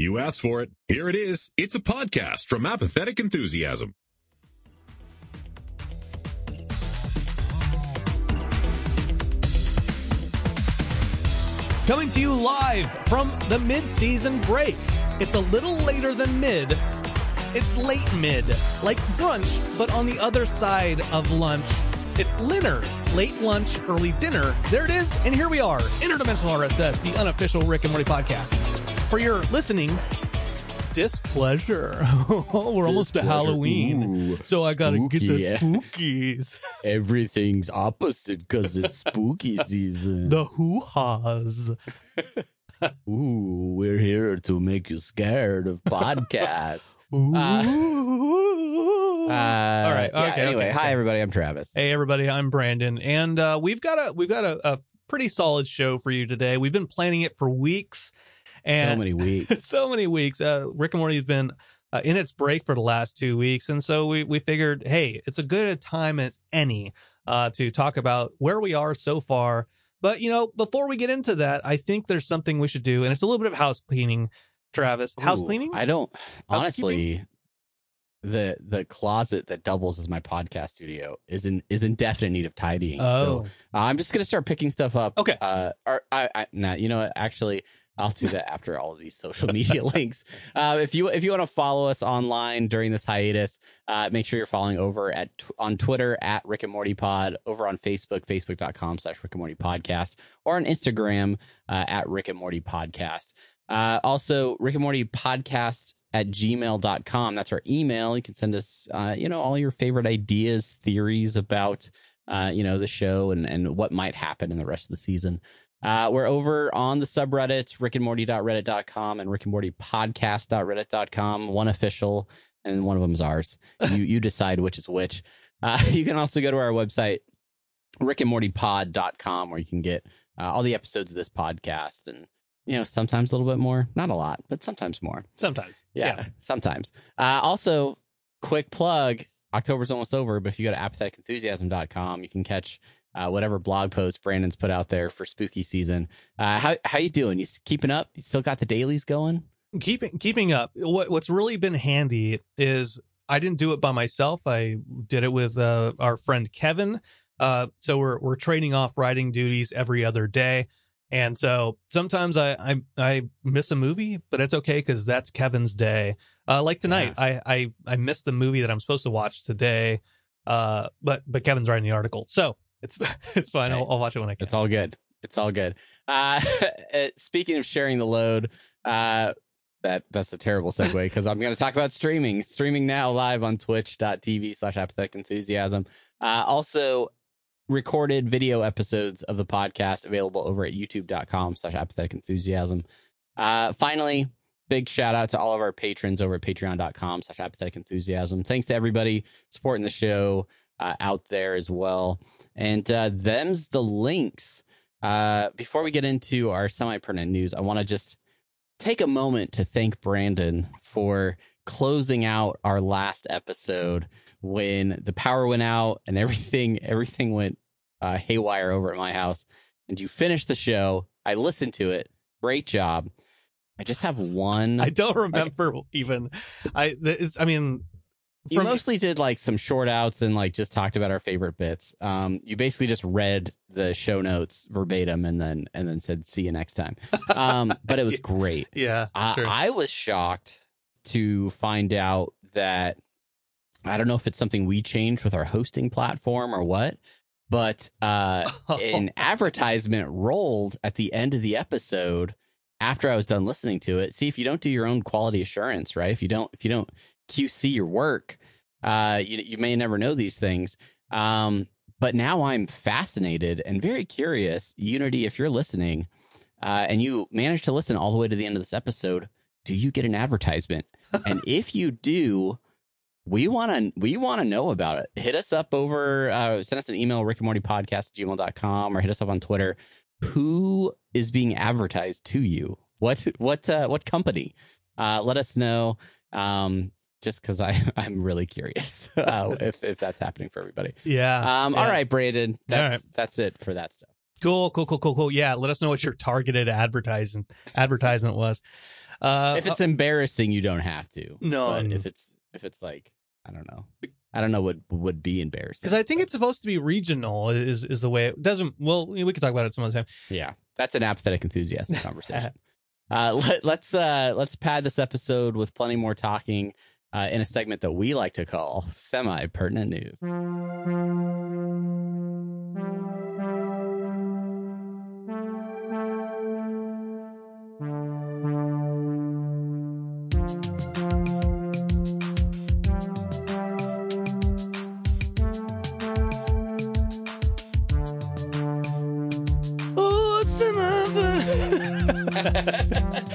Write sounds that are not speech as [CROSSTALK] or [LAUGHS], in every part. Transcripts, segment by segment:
You asked for it. Here it is. It's a podcast from Apathetic Enthusiasm. Coming to you live from the mid-season break. It's a little later than mid. It's late mid, like brunch, but on the other side of lunch. It's Linner, late lunch, early dinner. There it is, and here we are, Interdimensional RSS, the unofficial Rick and Morty podcast. For your listening displeasure. [LAUGHS] We're almost to Halloween. Ooh, so I gotta get the spookies. [LAUGHS] Everything's opposite because it's spooky [LAUGHS] season. the hoo-has. Ooh, we're here to make you scared of podcasts. Ooh. Uh, All right. yeah, Okay. anyway, okay, hi everybody. I'm Travis. Hey everybody, I'm Brandon, and uh, we've got a we've got a, a pretty solid show for you today. We've been planning it for weeks, so many [LAUGHS] weeks. so many weeks. Uh, Rick and Morty has been uh, in its break for the last two weeks, and so we we figured, hey, it's a good a time as any uh, to talk about where we are so far. But you know, before we get into that, I think there's something we should do, and it's a little bit of house cleaning. Travis, house cleaning. I don't honestly. The the closet that doubles as my podcast studio is in is in definite need of tidying. oh, So I'm just gonna start picking stuff up. Okay. Uh, or I, I, nah, you know what? Actually, I'll do that after all of these social media [LAUGHS] links. Uh, if you if you want to follow us online during this hiatus, uh, make sure you're following over at on Twitter at Rick and Morty Pod, over on Facebook, facebook.com slash Rick and Morty Podcast, or on Instagram uh, at Rick and Morty Podcast. Uh, also, Rick and Morty Podcast at gmail.com. That's our email. You can send us, uh, you know, all your favorite ideas, theories about, uh, you know, the show and, and what might happen in the rest of the season. Uh, we're over on the subreddits, rickandmorty.reddit.com and rickandmortypodcast.reddit.com. One official and one of them is ours. [LAUGHS] You, you decide which is which. Uh, [LAUGHS] you can also go to our website, rickandmortypod.com, where you can get uh, all the episodes of this podcast and, you know, sometimes a little bit more, not a lot, but sometimes more. sometimes. Yeah, [LAUGHS] sometimes. Uh, also, quick plug October's almost over, but if you go to apatheticenthusiasm.com, you can catch uh, whatever blog post Brandon's put out there for spooky season. Uh, how how you doing? You keeping up? You still got the dailies going? keeping keeping up what what's really been handy is i didn't do it by myself i did it with uh, our friend kevin uh so we're we're trading off writing duties every other day and so sometimes i i, I miss a movie but it's okay because that's kevin's day uh like tonight i i i missed the movie that i'm supposed to watch today uh but but kevin's writing the article so it's [LAUGHS] it's fine I'll, I'll watch it when i can It's all good. It's all good. Uh, [LAUGHS] uh, speaking of sharing the load, uh, that that's a terrible segue [LAUGHS] because I'm going to talk about streaming. Streaming now live on twitch.tv slash apathetic enthusiasm. Uh, also, recorded video episodes of the podcast available over at youtube.com slash apathetic enthusiasm. Uh, finally, big shout out to all of our patrons over at patreon.com slash apathetic enthusiasm. Thanks to everybody supporting the show uh, out there as well. And uh, them's the links. Uh, before we get into our semi permanent news, I want to just take a moment to thank Brandon for closing out our last episode when the power went out and everything everything went uh, haywire over at my house. And you finished the show. I listened to it. Great job. I just have one. i don't remember even i it's i mean you from- mostly did like some short outs and like just talked about our favorite bits. Um, you basically just read the show notes verbatim and then and then said see you next time. Um, [LAUGHS] but it was great. yeah I, sure. I was shocked to find out that I don't know if it's something we changed with our hosting platform or what, but uh, an [LAUGHS] advertisement rolled at the end of the episode after I was done listening to it. See if you don't do your own quality assurance, right? If you don't, if you don't QC your work, uh, you you may never know these things. Um, but now I'm fascinated and very curious. Unity, if you're listening, uh, and you manage to listen all the way to the end of this episode, do you get an advertisement? [LAUGHS] and if you do, we want to we want to know about it. Hit us up over uh, send us an email Rick and Morty podcast at gmail.com or hit us up on Twitter. Who is being advertised to you? What what uh, what company? Uh, let us know. Um, just because I [LAUGHS] I'm really curious [LAUGHS] uh, if if that's happening for everybody. yeah Um, yeah. all right, Brandon, that's right. that's it for that stuff. Cool, cool, cool, cool, cool. Yeah, let us know what your targeted advertising advertisement was. Uh, if it's embarrassing, you don't have to. No. But if it's if it's like I don't know, I don't know what would be embarrassing. because I think but it's supposed to be regional. Is is the way it doesn't? Well, we could talk about it some other time. yeah, that's an apathetic enthusiasm [LAUGHS] conversation. uh, let, let's uh, let's pad this episode with plenty more talking uh, in a segment that we like to call semi pertinent news.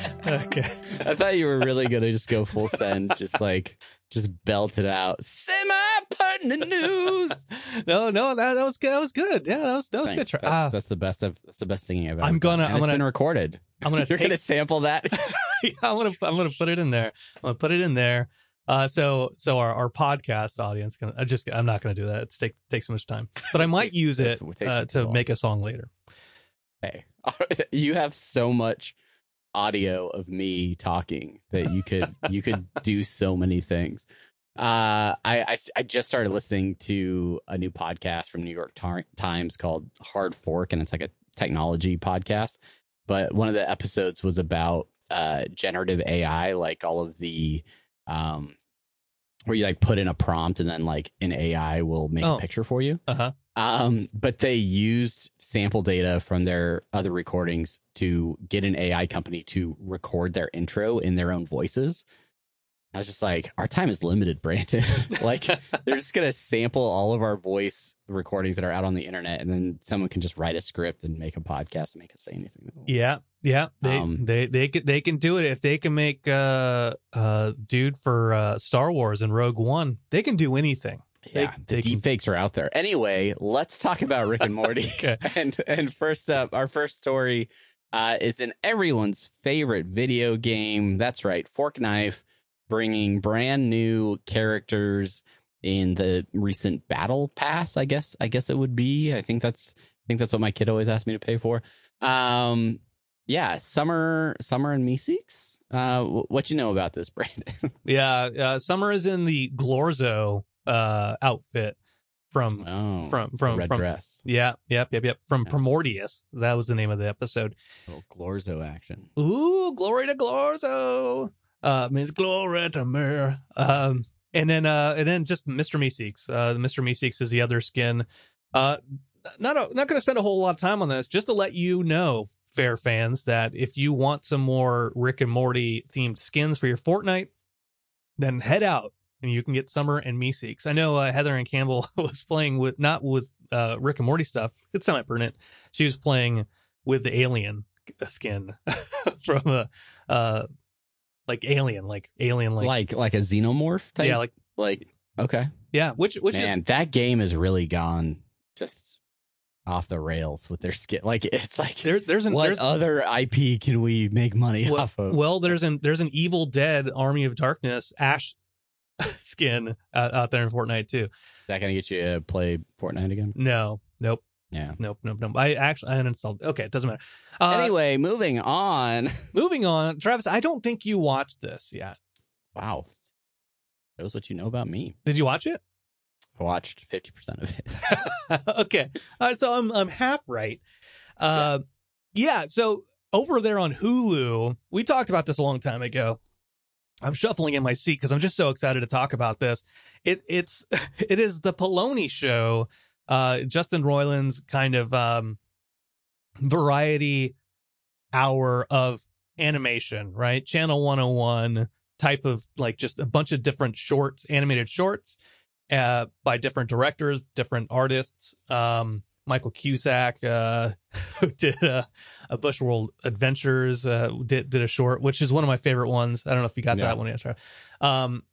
[LAUGHS] Okay. I thought you were really gonna just go full send, just like just belt it out. Semi pertinent news. [LAUGHS] No, no, that, that was good. That was good. Yeah, that was that was Thanks. good. That's, Ah, that's the best of that's the best singing I've ever. I'm gonna- And I'm it's gonna- been recorded. I'm gonna [LAUGHS] You're take. gonna sample that. [LAUGHS] yeah, I'm gonna I'm gonna put it in there. I'm gonna put it in there. Uh, so so our, our podcast audience can. I just I'm not gonna do that. It's take takes so much time. But I might use it uh, to make a song later. Hey, you have so much audio of me talking that you could [LAUGHS] you could do so many things. Uh, I, I I just started listening to a new podcast from New York Tar- Times called Hard Fork, and it's like a technology podcast. But one of the episodes was about uh generative AI, like all of the um where you like put in a prompt and then like an AI will make Oh. a picture for you. Uh huh. Um, but they used sample data from their other recordings to get an AI company to record their intro in their own voices. I was just like, our time is limited, Brandon. [LAUGHS] like, they're just gonna sample all of our voice recordings that are out on the internet, and then someone can just write a script and make a podcast and make us say anything. Yeah, yeah. They Um, they they can they can do it if they can make uh uh dude for uh Star Wars and Rogue One. They can do anything. Yeah, the they can- deep fakes are out there. Anyway, let's talk about Rick and Morty. [LAUGHS] Okay. [LAUGHS] and and first up, our first story uh, is in everyone's favorite video game. That's right, Fork Knife, bringing brand new characters in the recent Battle Pass. I guess I guess it would be. I think that's I think that's what my kid always asked me to pay for. Um, yeah, Summer Summer and Meeseeks. Uh, what you know about this, [LAUGHS] Brandon? Yeah, uh, Summer is in the Glorzo uh outfit from Oh, From- from- red from- dress. yeah, yep, yep, yep. From Yeah. Primordius. That was the name of the episode. Little Glorzo action. Ooh, glory to Glorzo. Uh means glory to me. Um and then uh and then just Mr. Meeseeks. Uh the Mr. Meeseeks is the other skin. Uh not a, not gonna spend a whole lot of time on this, just to let you know, fair fans, that if you want some more Rick and Morty themed skins for your Fortnite, then head out and you can get Summer and Meeseeks. I know uh, Heather and Campbell [LAUGHS] was playing with not with uh Rick and Morty stuff. It's semi pertinent. She was playing with the alien skin [LAUGHS] from a uh like alien like alien like, Like like, a xenomorph type. yeah like like okay. yeah which which Man, that game is really gone just off the rails with their skin. Like it's like there there's an what there's other IP can we make money well, off of? well there's an there's an evil dead army of darkness ash [LAUGHS] skin uh, out there in Fortnite too Is that gonna get you to play Fortnite again? no nope Yeah. nope nope nope I actually I uninstalled okay it doesn't matter uh, anyway, moving on. [LAUGHS] moving on Travis I don't think you watched this yet Wow. Shows what you know about me. did you watch it I watched fifty percent of it. [LAUGHS] okay. All right, so I'm I'm half right. Uh, yeah. So over there on Hulu, we talked about this a long time ago. I'm shuffling in my seat because I'm just so excited to talk about this. It it's [LAUGHS] it is the Paloni show. Uh, Justin Roiland's kind of um, variety hour of animation, right? Channel 101 type of like just a bunch of different shorts, animated shorts uh, by different directors, different artists. Um, Michael Cusack uh, [LAUGHS] who did a, a Bushworld Adventures uh, did did a short, which is one of my favorite ones. I don't know if you got that one yet. Um,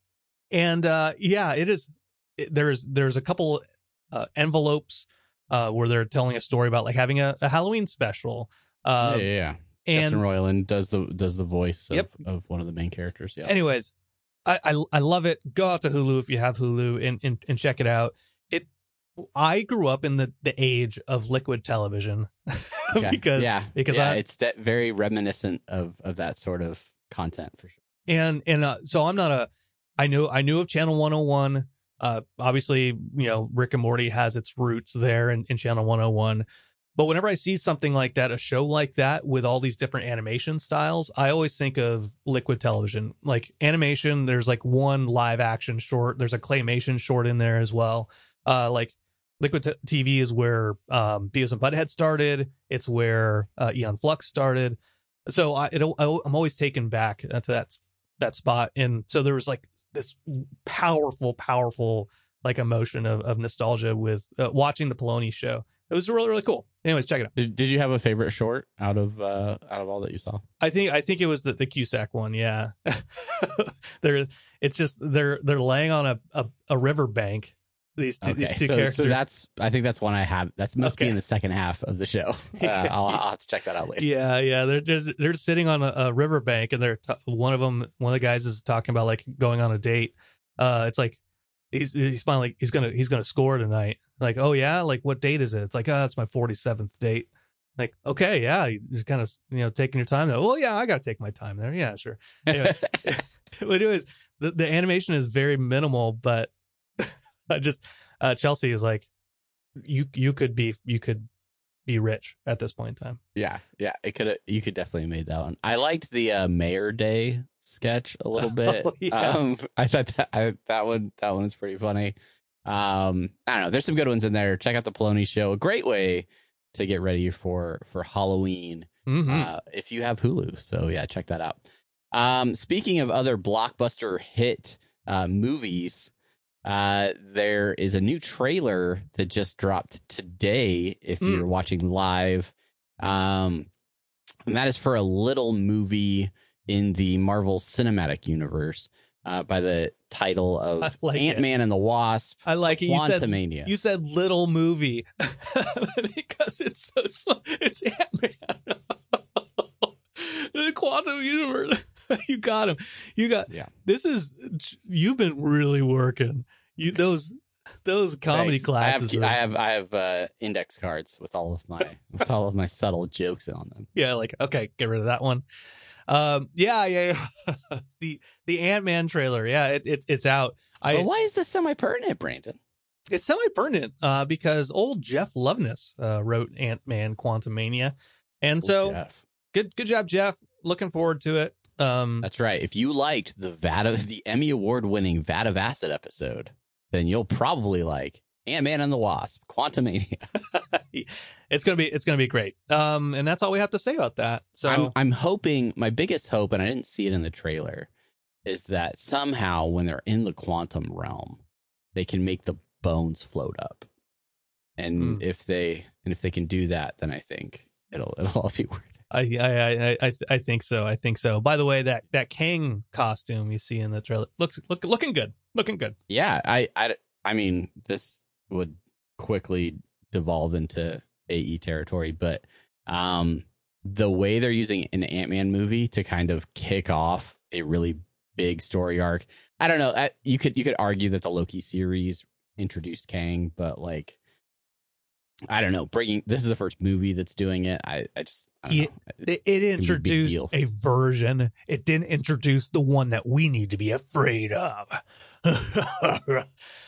and uh, yeah, it is. It, there's there's a couple uh, envelopes uh, where they're telling a story about like having a, a Halloween special. Uh, yeah, yeah, yeah. and Justin Roiland does the does the voice of, Yep. of one of the main characters. Yeah. anyways I, I i love it go out to hulu if you have hulu and and, and check it out I grew up in the the age of liquid television [LAUGHS] Okay. because yeah, because yeah, I it's de- very reminiscent of of that sort of content for sure. and and uh, so I'm not a I knew I knew of Channel 101. Uh, obviously, you know Rick and Morty has its roots there in, in Channel 101. But whenever I see something like that, a show like that with all these different animation styles, I always think of liquid television. Like animation, there's like one live action short, there's a claymation short in there as well. Uh, like liquid t- TV is where um, Beavis and Butthead started. It's where uh, Aeon Flux started. So I, it, I'm always taken back to that that spot, and so there was like this powerful, powerful like emotion of, of nostalgia with uh, watching the Paloni show. It was really really cool. Anyways, check it out. Did, did you have a favorite short out of uh out of all that you saw? I think I think it was the, the Cusack one. Yeah, [LAUGHS] there. It's just they're they're laying on a a, a river bank. These two, these two so, characters. so that's I think that's one I have. That must be in the second half of the show. [LAUGHS] Uh, I'll, I'll have to check that out later. yeah, yeah. They're just they're sitting on a, a river bank, and they're t- one of them. One of the guys is talking about like going on a date. Uh, it's like he's he's finally he's gonna he's gonna score tonight. Like, oh yeah, like what date is it? It's like, oh, it's my forty seventh date. Like, okay, yeah, you're kind of you know taking your time. There. Well, yeah, I gotta take my time there. Yeah, sure. Anyway. [LAUGHS] [LAUGHS] but it was the, the animation is very minimal, but I [LAUGHS] just uh, Chelsea is like, you you could be you could be rich at this point in time. Yeah, yeah, it could you could definitely made that one. I liked the uh, Mayor Day sketch a little [LAUGHS] bit. Oh, yeah. Um, I thought that I, that one that one was pretty funny. Um, I don't know. There's some good ones in there. Check out the Paloni show. A great way to get ready for for Halloween Mhm. uh, if you have Hulu. So yeah, check that out. Um, speaking of other blockbuster hit uh, movies, uh, there is a new trailer that just dropped today. If Mm. you're watching live, um, and that is for a little movie in the Marvel Cinematic Universe uh, by the title [LAUGHS] of like. Ant Man and the Wasp. I like it. You said Quantumania. you said little movie [LAUGHS] because it's so small. It's Ant Man. [LAUGHS] the quantum universe. [LAUGHS] you got him. You got. Yeah. This is. You've been really working. You those those comedy Thanks. classes. I are- have, I have I have uh, index cards with all of my [LAUGHS] with all of my subtle jokes on them. yeah, like okay, get rid of that one. Um, yeah, yeah, yeah. [LAUGHS] the the Ant Man trailer. Yeah, it, it it's out. I but why is this semi pertinent, Brandon? it's semi pertinent uh, because old Jeff Loveness uh, wrote Ant Man Quantumania, and so Oh, Jeff. good good job, Jeff. Looking forward to it. Um, that's right. If you liked the Vat of the Emmy Award winning Vat of Acid episode, then you'll probably like Ant Man and the Wasp, Quantumania. [LAUGHS] it's gonna be it's gonna be great. Um, and that's all we have to say about that. So I'm I'm hoping my biggest hope, and I didn't see it in the trailer, is that somehow when they're in the quantum realm, they can make the bones float up. And Hmm. if they and if they can do that, then I think it'll [LAUGHS] it'll all be worth it. I I I I think so. I think so. By the way, that that Kang costume you see in the trailer looks look looking good. Looking good. Yeah, I I I mean this would quickly devolve into AE territory, but um the way they're using an Ant-Man movie to kind of kick off a really big story arc. I don't know. I, you could you could argue that the Loki series introduced Kang, but like I don't know. Bringing this is the first movie that's doing it. I I just I know. It, it be a introduced a version. It didn't introduce the one that we need to be afraid of. Fair [LAUGHS]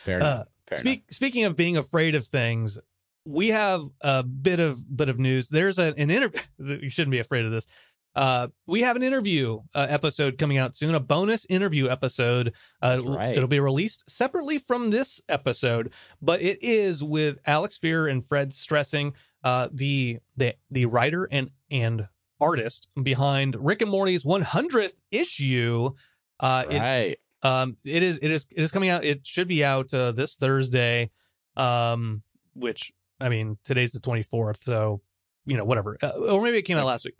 Uh, enough. Fair Speak, speaking of being afraid of things, we have a bit of bit of news. There's a, an interview. [LAUGHS] You shouldn't be afraid of this. Uh, we have an interview uh, episode coming out soon, a bonus interview episode. Uh, right. It'll be released separately from this episode, but it is with Alex Firer and Fred Stresing, uh, the the the writer and and artist behind Rick and Morty's 100th issue. Uh, enough. it Right. um, it is it is it is coming out. It should be out uh, this Thursday. Um, which I mean, today's the twenty fourth, so you know whatever. Uh, or maybe it came out last week.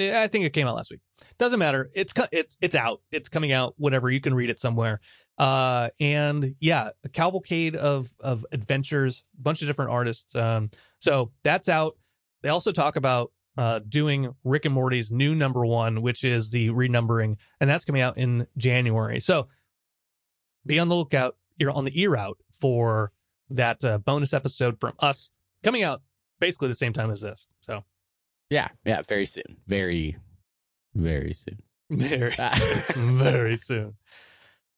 I think it came out last week. Doesn't matter. It's it's it's out. It's coming out. Whatever. You can read it somewhere. Uh, and yeah, a cavalcade of of adventures, bunch of different artists. Um, so that's out. They also talk about uh doing Rick and Morty's new number one, which is the renumbering, and that's coming out in January. So be on the lookout. You're on the ear out for that uh, bonus episode from us coming out basically the same time as this. So Yeah, yeah, very soon. Very, very soon. very, [LAUGHS] [LAUGHS] very soon.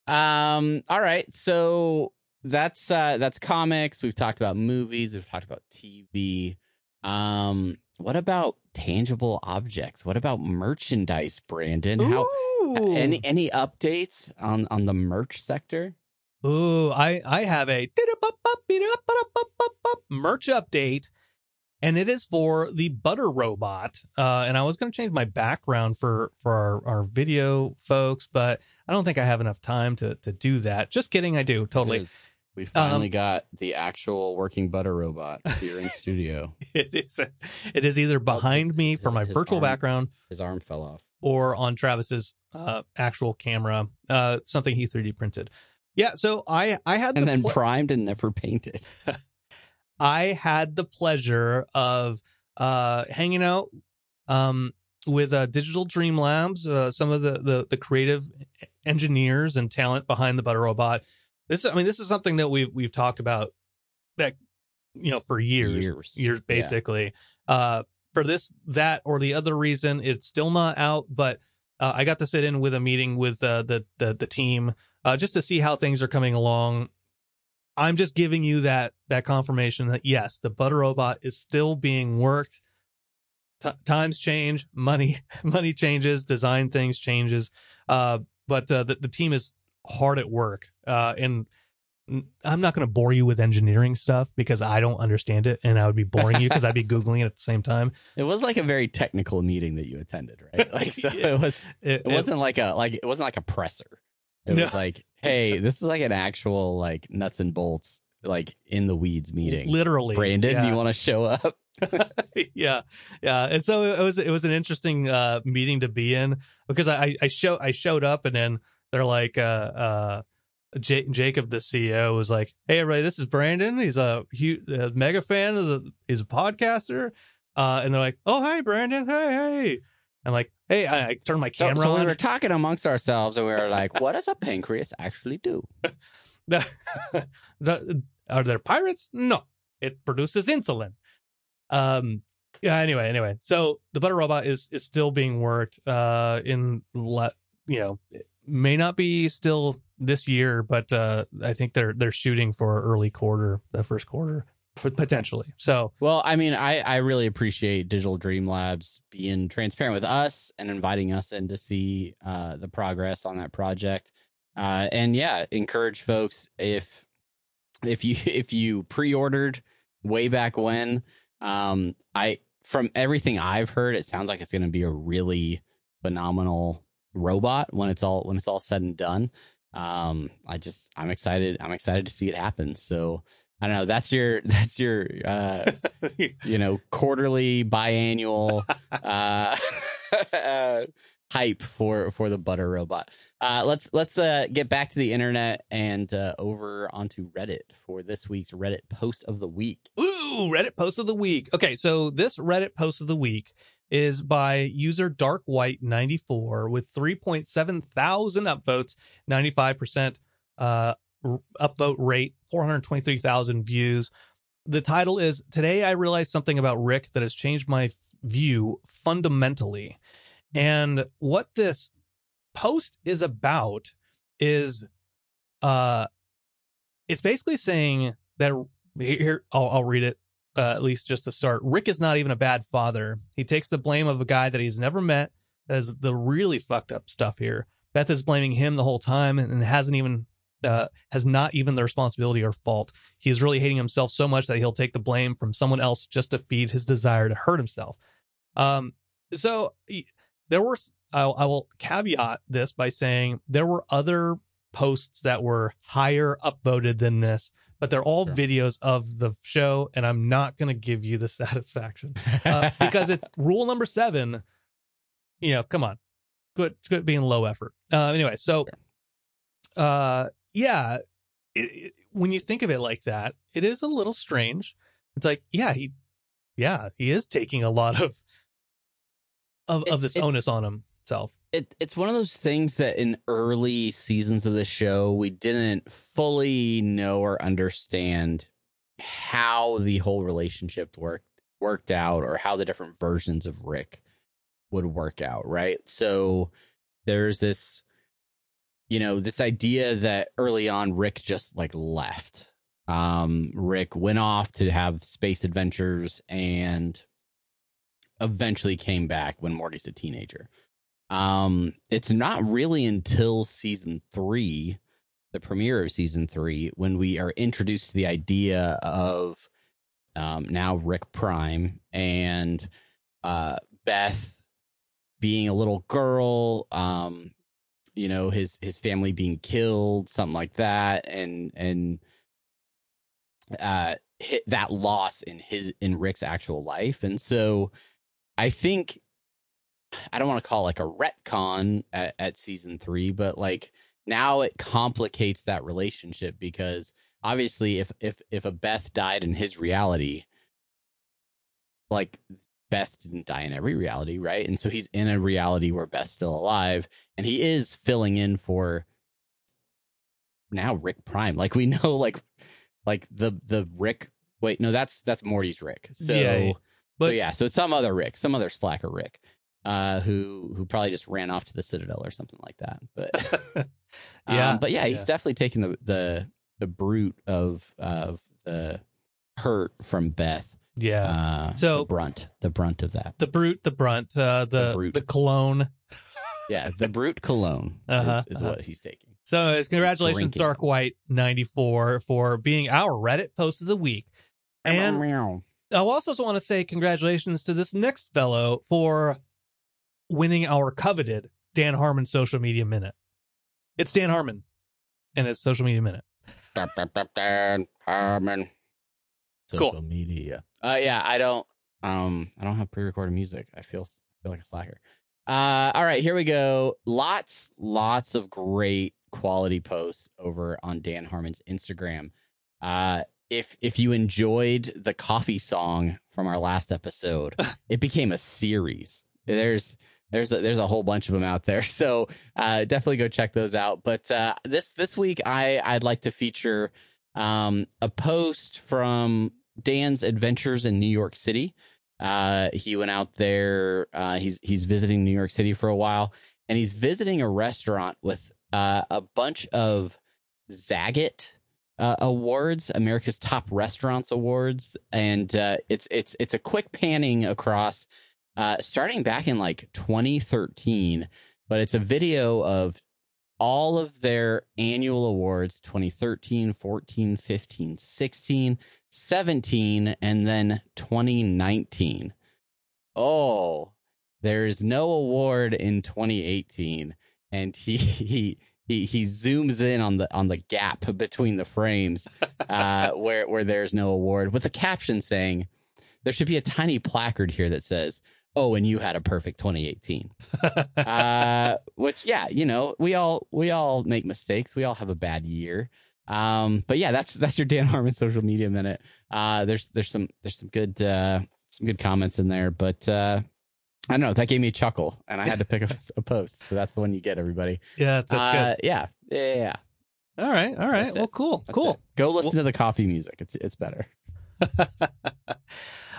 Um. All right. So that's uh that's comics. We've talked about movies. We've talked about TV. Um. What about tangible objects? What about merchandise, Brandon? How Ooh. any any updates on on the merch sector? Ooh, I I have a [LAUGHS] merch update, and it is for the Butter Robot. Uh, and I was going to change my background for for our, our video folks, but I don't think I have enough time to to do that. Just kidding, I do totally. We finally Um, got the actual working butter robot here in studio. [LAUGHS] It is it is either behind me for his- my his virtual arm- background His arm fell off. or on Travis's uh, actual camera, uh, something he 3D printed. Yeah, so I I had And the then ple- primed and never painted. [LAUGHS] I had the pleasure of uh, hanging out um, with uh, Digital Dream Labs, uh, some of the, the the creative engineers and talent behind the Butter Robot. This, I mean, this is something that we've we've talked about that you know for years, Years. years Yeah. basically. Uh, for this, that, or the other reason, it's still not out. But uh, I got to sit in with a meeting with uh, the the the team uh, just to see how things are coming along. I'm just giving you that that confirmation that yes, the Butter Robot is still being worked. T- times change, money [LAUGHS] money changes, design things changes, uh, but uh, the the team is hard at work. Uh, and I'm not going to bore you with engineering stuff because I don't understand it, and I would be boring you because I'd be [LAUGHS] googling it at the same time. It was like a very technical meeting that you attended, right? [LAUGHS] Like so Yeah. it was It, it wasn't like a like it wasn't like a presser. It No. was like, hey, this is like an actual like nuts and bolts like in the weeds meeting. literally Brandon, yeah. you want to show up? [LAUGHS] yeah yeah and so it was it was an interesting uh meeting to be in because i i show i showed up and then they're like uh uh J- Jacob, the CEO, was like, "Hey, everybody, this is Brandon. He's a, huge, a mega fan of the. He's a podcaster." Uh, and they're like, "Oh, hey, Brandon. Hey, hey." I'm like, "Hey," I, I turn my camera so on. we were talking amongst ourselves and we were like, what does a pancreas actually do? [LAUGHS] The- the- are there pirates? No, it produces insulin. Um. Yeah. Anyway. Anyway. So the butter robot is is still being worked. Uh. In le- you know, it may not be still this year, but uh, I think they're they're shooting for early quarter, the first quarter, potentially. So Well, I mean, I, I really appreciate Digital Dream Labs being transparent with us and inviting us in to see uh, the progress on that project. Uh, and yeah, encourage folks if if you [LAUGHS] if you pre-ordered way back when, um, I from everything I've heard, it sounds like it's going to be a really phenomenal robot when it's all when it's all said and done. Um, I just I'm excited. I'm excited to see it happen. So I don't know. That's your [LAUGHS] that's your uh, [LAUGHS] you know quarterly biannual [LAUGHS] uh, uh hype for for the butter robot uh let's let's uh get back to the internet and uh over onto reddit for this week's reddit post of the week Ooh, Reddit post of the week. Okay, so this Reddit post of the week is by user Dark White 94 with 3.7 thousand upvotes, 95% uh, r- upvote rate, 423,000 views. The title is Today I Realized Something About Rick That Has Changed My View Fundamentally. And what this post is about is uh it's basically saying that here I'll, I'll read it uh, at least just to start. Rick is not even a bad father. He takes the blame of a guy that he's never met. As the really fucked up stuff here. Beth is blaming him the whole time and hasn't even uh, has not even the responsibility or fault. He is really hating himself so much that he'll take the blame from someone else just to feed his desire to hurt himself. Um, so there were I'll, I will caveat this by saying there were other posts that were higher upvoted than this, but they're all Sure. videos of the show, and I'm not going to give you the [LAUGHS] satisfaction uh, [LAUGHS] because it's rule number seven. You know, come on, good, good being low effort. Uh, anyway, so, uh, yeah, it, it, when you think of it like that, it is a little strange. It's like, yeah, he, yeah, he is taking a lot of of of this onus on himself. it, it's one of those things that in early seasons of the show we didn't fully know or understand how the whole relationship worked worked out or how the different versions of Rick would work out, right? So there's this you know, this idea that early on Rick just like left. Um Rick went off to have space adventures and eventually came back when Morty's a teenager. Um it's not really until season 3 the premiere of season three when we are introduced to the idea of um, now Rick Prime and uh, Beth being a little girl, um, you know, his his family being killed, something like that, and and uh, hit that loss in his in Rick's actual life, and so I think I don't want to call it like a retcon at, at season three, but like now it complicates that relationship because obviously if if if a Beth died in his reality, like Beth didn't die in every reality, right? And so he's in a reality where Beth's still alive and he is filling in for now Rick Prime. Like we [LAUGHS] know like like the the Rick wait, no, that's that's Morty's Rick. So Yeah, but so yeah, so it's some other Rick, some other slacker Rick. Uh, who who probably just ran off to the Citadel or something like that. But [LAUGHS] Yeah, um, but yeah, he's yeah. definitely taking the the the brute of of the hurt from Beth. Yeah. Uh, So- the brunt, the brunt of that. the brute, the brunt, uh, the The brute. the cologne. Yeah, the brute cologne [LAUGHS] Uh-huh, is, is uh-huh. what he's taking. So, it's congratulations, drinking. Dark White ninety four, for being our Reddit post of the week. And I also want to say congratulations to this next fellow for winning our coveted Dan Harmon social media minute. It's Dan Harmon and it's social media minute. Dun, Harmon. Cool. Social media. Uh, yeah, I don't. Um, I don't have pre-recorded music. I feel feel like a slacker. Uh, all right, here we go. Lots, lots of great quality posts over on Dan Harmon's Instagram. Uh, if if you enjoyed the coffee song from our last episode, [LAUGHS] it became a series. There's there's a, there's a whole bunch of them out there, [LAUGHS] so uh, definitely go check those out. But uh, this this week, I I'd like to feature um, a post from Dan's adventures in New York City. Uh, he went out there. Uh, he's he's visiting New York City for a while, and he's visiting a restaurant with uh, a bunch of Zagat uh, awards, America's Top Restaurants awards, and uh, it's it's it's a quick panning across, uh, starting back in like 2013, but it's a video of all of their annual awards 2013 14 15 16 17 and then 2019 oh there's no award in 2018 and he he he, he zooms in on the on the gap between the frames [LAUGHS] uh where where there's no award with a caption saying there should be a tiny placard here that says oh and you had a perfect 2018 [LAUGHS] uh which yeah you know we all we all make mistakes. We all have a bad year. Um but yeah that's that's your dan harmon social media minute. Uh there's there's some there's some good uh some good comments in there but uh i don't know. That gave me a chuckle and i had to pick a, a post. So that's the one you get everybody. Yeah, that's, that's uh, yeah. Yeah yeah, yeah. All right, all right. that's Well, it. cool, That's cool. it. go listen Well- to the coffee music. It's it's better [LAUGHS]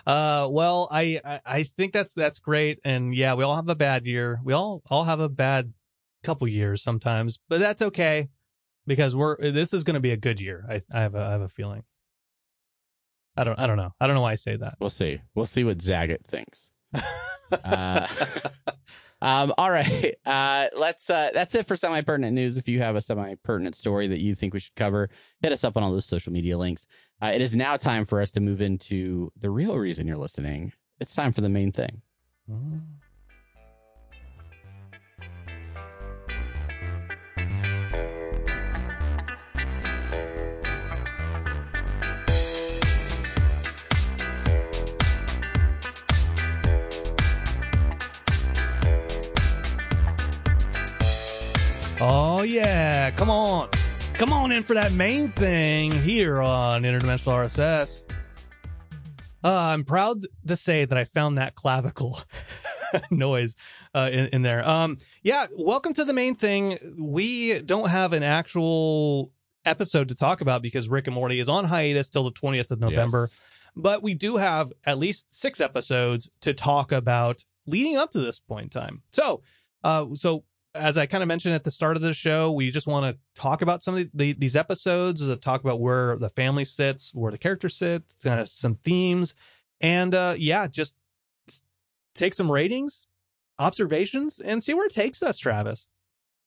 uh, well, I, I I think that's that's great, and yeah, we all have a bad year. We all all have a bad couple years sometimes, but that's okay because we're this is going to be a good year. I I have a I have a feeling. I don't I don't know. I don't know why I say that. we'll see we'll see what zagat thinks [LAUGHS] Uh, [LAUGHS] um, all right. [LAUGHS] Uh, let's. Uh, that's it for semi pertinent news. If you have a semi pertinent story that you think we should cover, hit us up on all those social media links. Uh, it is now time for us to move into the real reason you're listening. It's time for the main thing. Oh yeah, come on, come on in for that main thing here on Interdimensional RSS. Uh, I'm proud to say that I found that clavicle [LAUGHS] noise uh, in, in there. Um, yeah, welcome to the main thing. We don't have an actual episode to talk about because Rick and Morty is on hiatus till the 20th of November. Yes. But we do have at least six episodes to talk about leading up to this point in time. So, uh, so as I kind of mentioned at the start of the show, we just want to talk about some of the, the, these episodes, uh, talk about where the family sits, where the characters sit, kind of some themes, and uh, yeah, just take some ratings, observations, and see where it takes us, Travis.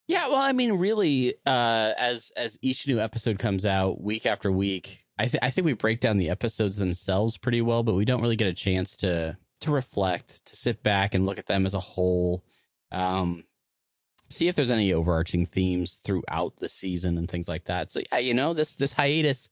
Yeah, well, I mean, really, uh, as as each new episode comes out week after week, I th- I think we break down the episodes themselves pretty well, but we don't really get a chance to to reflect, to sit back and look at them as a whole, um, see if there's any overarching themes throughout the season and things like that. So yeah, you know, this this hiatus,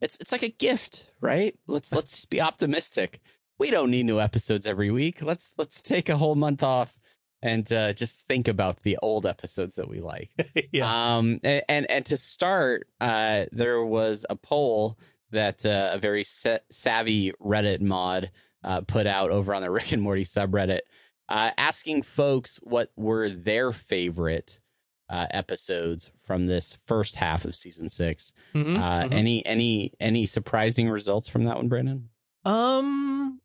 it's it's like a gift, right? Let's let's just be optimistic. We don't need new episodes every week. Let's let's take a whole month off and uh, just think about the old episodes that we like. [LAUGHS] yeah. Um, and, and and to start, uh, there was a poll that uh, a very sa- savvy Reddit mod uh, put out over on the [LAUGHS] Rick and Morty subreddit, uh, asking folks what were their favorite uh, episodes from this first half of season 6 Mhm, Uh, mhm. Any any any surprising results from that one, Brandon? Um,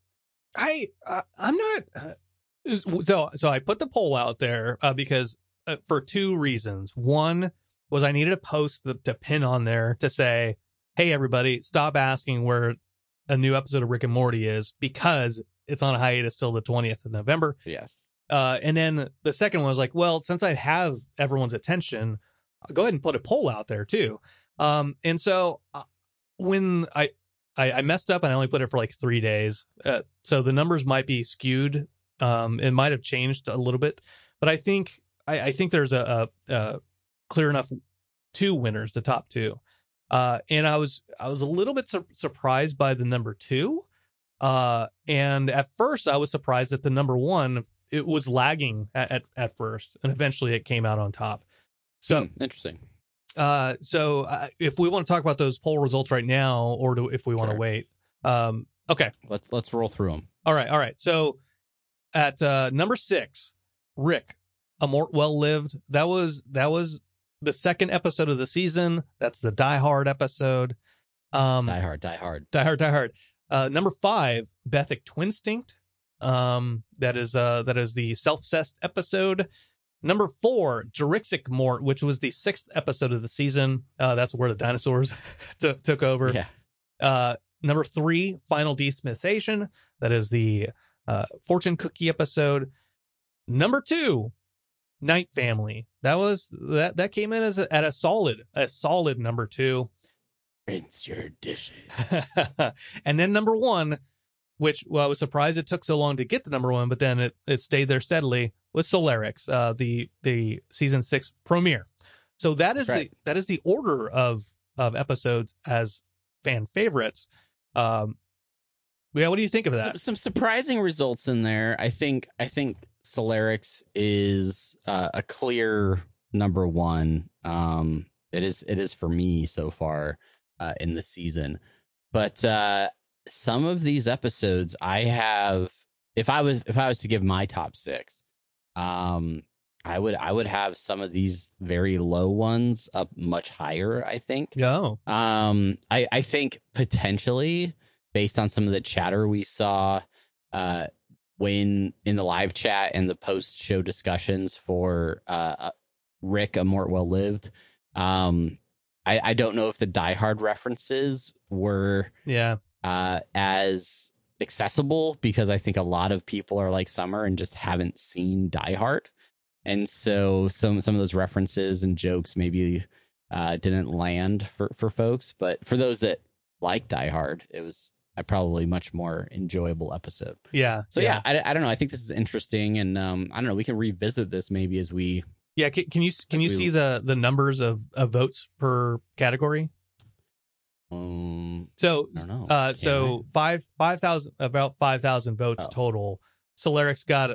I uh, I'm not. Uh, so so I put the poll out there uh, because uh, for two reasons. One was I needed a post that, to pin on there to say, "Hey everybody, stop asking where a new episode of Rick and Morty is because it's on a hiatus till the 20th of November." Yes. Uh, and then the second one was like, well, since I have everyone's attention, I'll go ahead and put a poll out there too. Um, and so uh, when I, I I messed up and I only put it for like three days, uh, so the numbers might be skewed. Um, it might have changed a little bit, but I think I, I think there's a, a, a clear enough two winners, the top two. Uh, and I was I was a little bit sur- surprised by the number two. Uh, and at first I was surprised that the number one it was lagging at, at, at first, and eventually it came out on top. So, Hmm, interesting. uh, so uh, if we want to talk about those poll results right now, or do if we want to Sure. wait, um, okay, Let's let's roll through them. all right, all right. So at uh, number six, Rick, a Mort well lived. That was that was the second episode of the season. That's the Die Hard episode. Um, Die hard, die hard. Die Hard, Die Hard. Uh, number five, Bethic Twinstinct. Um, that is uh that is the self-cessed episode. Number four, Jurixic Mort, which was the sixth episode of the season. Uh, that's where the dinosaurs [LAUGHS] took took over. Yeah. Uh, number three, Final Desmithation. That is the uh, fortune cookie episode. Number two, Night Family. That was that that came in as a, at a solid a solid number two. Rinse your dishes. [LAUGHS] and then number one, which well, I was surprised it took so long to get to number one, but then it, it stayed there steadily, was Solaricks, uh, the the season six premiere. So that is right. the that is the order of of episodes as fan favorites. Um, yeah, what do you think of some, that? some surprising results in there. I think I think Solaricks is uh, a clear number one. Um, it is it is for me so far uh, in the season. But uh, some of these episodes, I have. If I was if I was to give my top six, um, I would I would have some of these very low ones up much higher. I think. No, Um, I I think potentially based on some of the chatter we saw, uh, when in the live chat and the post show discussions for uh, uh, Rick a Mort Well Lived, um, I I don't know if the Die Hard references were yeah, uh as accessible because I think a lot of people are like Summer and just haven't seen Die Hard. And so some some of those references and jokes maybe uh didn't land for for folks, but for those that like Die Hard, it was a probably much more enjoyable episode. yeah. So yeah, I, I don't know. I think this is interesting, and um, I don't know. We can revisit this maybe as we. Yeah. Can, can you can you we- see the the numbers of, of votes per category? Um, So I. Uh, so five five thousand about five thousand votes Oh. total. Solaricks got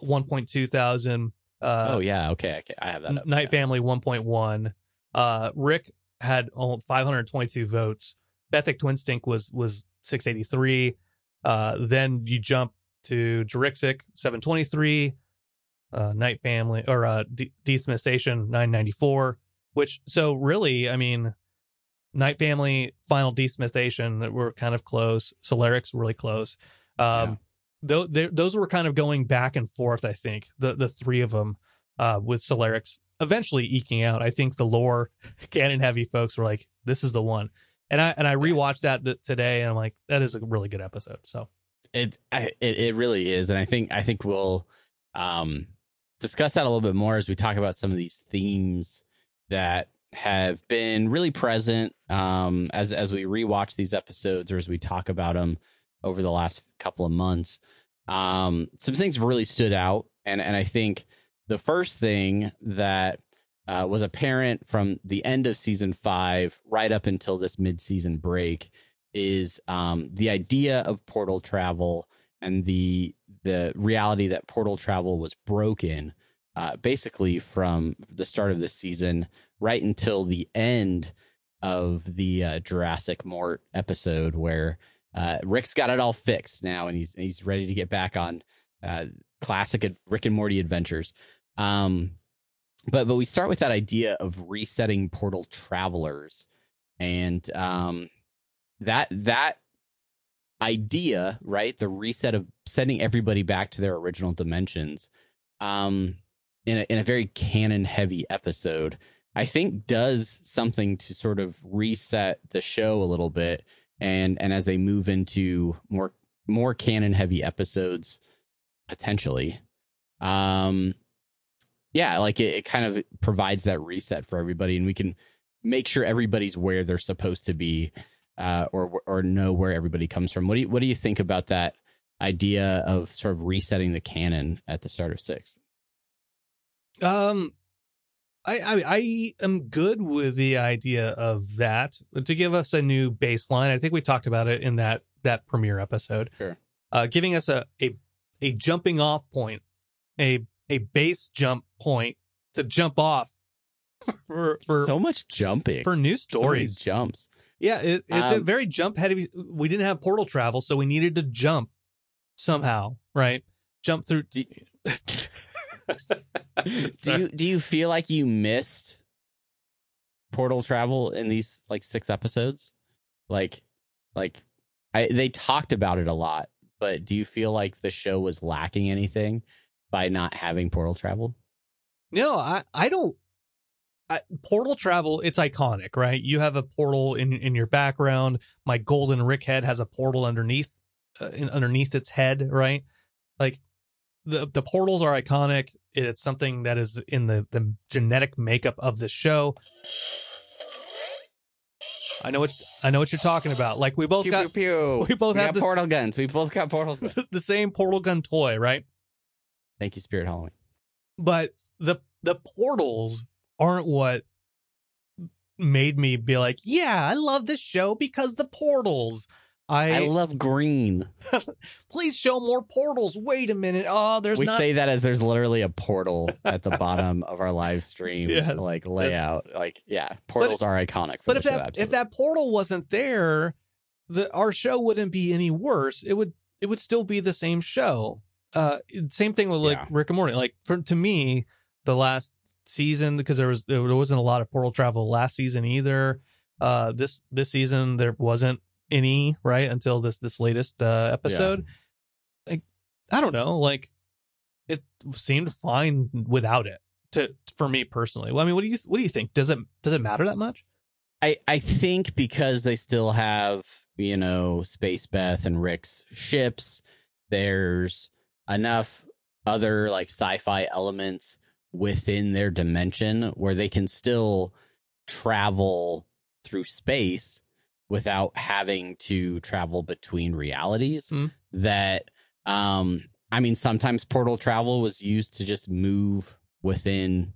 one point two thousand. Uh, oh yeah, okay, okay. I have that. Up. Night yeah. Family one point one. Uh, Rick had five hundred twenty two votes. Bethic Twinstinct was was six eighty three. Uh, then you jump to twenty three. Uh, Night Family or uh, D- nine ninety four. which so really, I mean, Night Family, Final Desmithation that were kind of close. Solaricks really close. Um, they- those were kind of going back and forth. I think the the three of them uh, with Solaricks eventually eking out. I think the lore [LAUGHS] canon heavy folks were like, "This is the one," and I and I rewatched that th- today, and I'm like, "That is a really good episode." So it I, it it really is, and I think I think we'll um discuss that a little bit more as we talk about some of these themes that have been really present um as as we rewatch these episodes or as we talk about them over the last couple of months. Um, some things really stood out, and and I think the first thing that uh, was apparent from the end of season five right up until this mid-season break is um, the idea of portal travel and the the reality that portal travel was broken uh, basically from the start of the season right until the end of the uh, Jurassic Mort episode where uh, Rick's got it all fixed now and he's he's ready to get back on uh, classic Rick and Morty adventures. Um, but but we start with that idea of resetting portal travelers and um, that that idea, right? The reset of sending everybody back to their original dimensions, um, in a in a very canon heavy episode, I think does something to sort of reset the show a little bit, and and as they move into more more canon heavy episodes, potentially, um, yeah, like it, it kind of provides that reset for everybody, and we can make sure everybody's where they're supposed to be uh, or or know where everybody comes from. What do you what do you think about that idea of sort of resetting the canon at the start of six? Um, I, I I am good with the idea of that to give us a new baseline. I think we talked about it in that that premiere episode. Sure. Uh, giving us a a a jumping off point, a a base jump point to jump off [LAUGHS] for for so much jumping for new So stories. jumps. Yeah, it, it's a Um, very jump heavy. We didn't have portal travel, so we needed to jump somehow, right? Jump through. [LAUGHS] Do Do you do you feel like you missed portal travel in these like six episodes? Like, like I they talked about it a lot, but do you feel like the show was lacking anything by not having portal travel? No, I I don't. I, portal travel, it's iconic, right? You have a portal in in your background. My golden Rick head has a portal underneath, uh, in, underneath its head, right? Like the the portals are iconic. It's something that is in the the genetic makeup of the show. I know what I know what you're talking about. Like we both Pew, got pew, pew. [LAUGHS] we both have this- portal guns. We both got portal. [LAUGHS] guns. the same portal gun toy, right? Thank you, Spirit Halloween. but the the portals aren't what made me be like, yeah, I love this show because the portals. I, I love green. [LAUGHS] please show more portals. Wait a minute. Oh, there's we not. say that as there's literally a portal at the bottom of our live stream [LAUGHS] Yes. like layout. Like, yeah, portals are iconic. For but if show, that if that portal wasn't there, the our show wouldn't be any worse. It would it would still be the same show. Uh, same thing with like Yeah. Rick and Morty. Like for to me, the last season because there was there wasn't a lot of portal travel last season either. Uh, this this season there wasn't any right until this this latest uh episode. Like I don't know, like it seemed fine without it. To for me personally, well, I mean, what do you what do you think? Does it does it matter that much? I I think because they still have you know Space Beth and Rick's ships, there's enough other like sci-fi elements within their dimension where they can still travel through space without having to travel between realities Hmm. that um I mean sometimes portal travel was used to just move within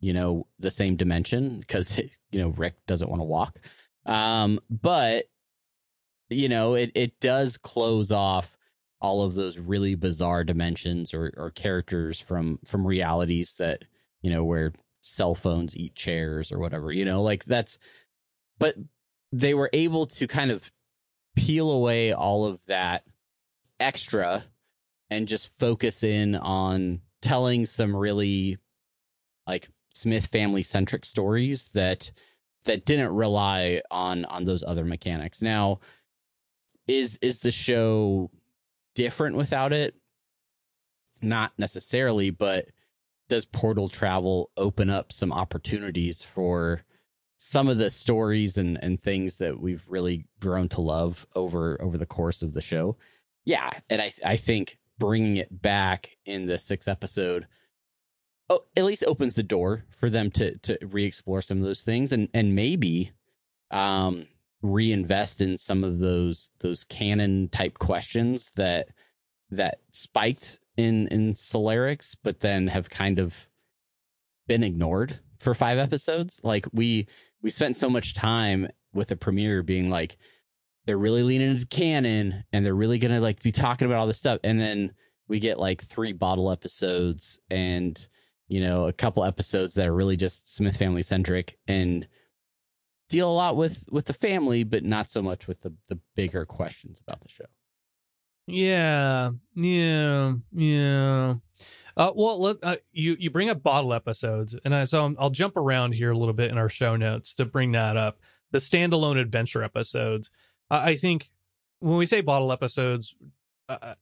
you know the same dimension because [LAUGHS] you know Rick doesn't want to walk um but you know it it does close off all of those really bizarre dimensions or or characters from from realities that you know where cell phones eat chairs or whatever you know like that's but they were able to kind of peel away all of that extra and just focus in on telling some really like Smith family centric stories that that didn't rely on on those other mechanics. Now, is is the show different without it? Not necessarily, but does portal travel open up some opportunities for some of the stories and and things that we've really grown to love over over the course of the show? Yeah, and I I think bringing it back in the sixth episode oh, at least opens the door for them to to re-explore some of those things and and maybe um reinvest in some of those those canon type questions that that spiked in in Solaricks, but then have kind of been ignored for five episodes. Like we we spent so much time with the premiere being like they're really leaning into canon and they're really gonna like be talking about all this stuff, and then we get like three bottle episodes and you know a couple episodes that are really just Smith family centric and deal a lot with with the family, but not so much with the the bigger questions about the show. Yeah, yeah, yeah. Uh, well, let, uh, you you bring up bottle episodes, and I, so I'll jump around here a little bit in our show notes to bring that up. The standalone adventure episodes. I think when we say bottle episodes, uh,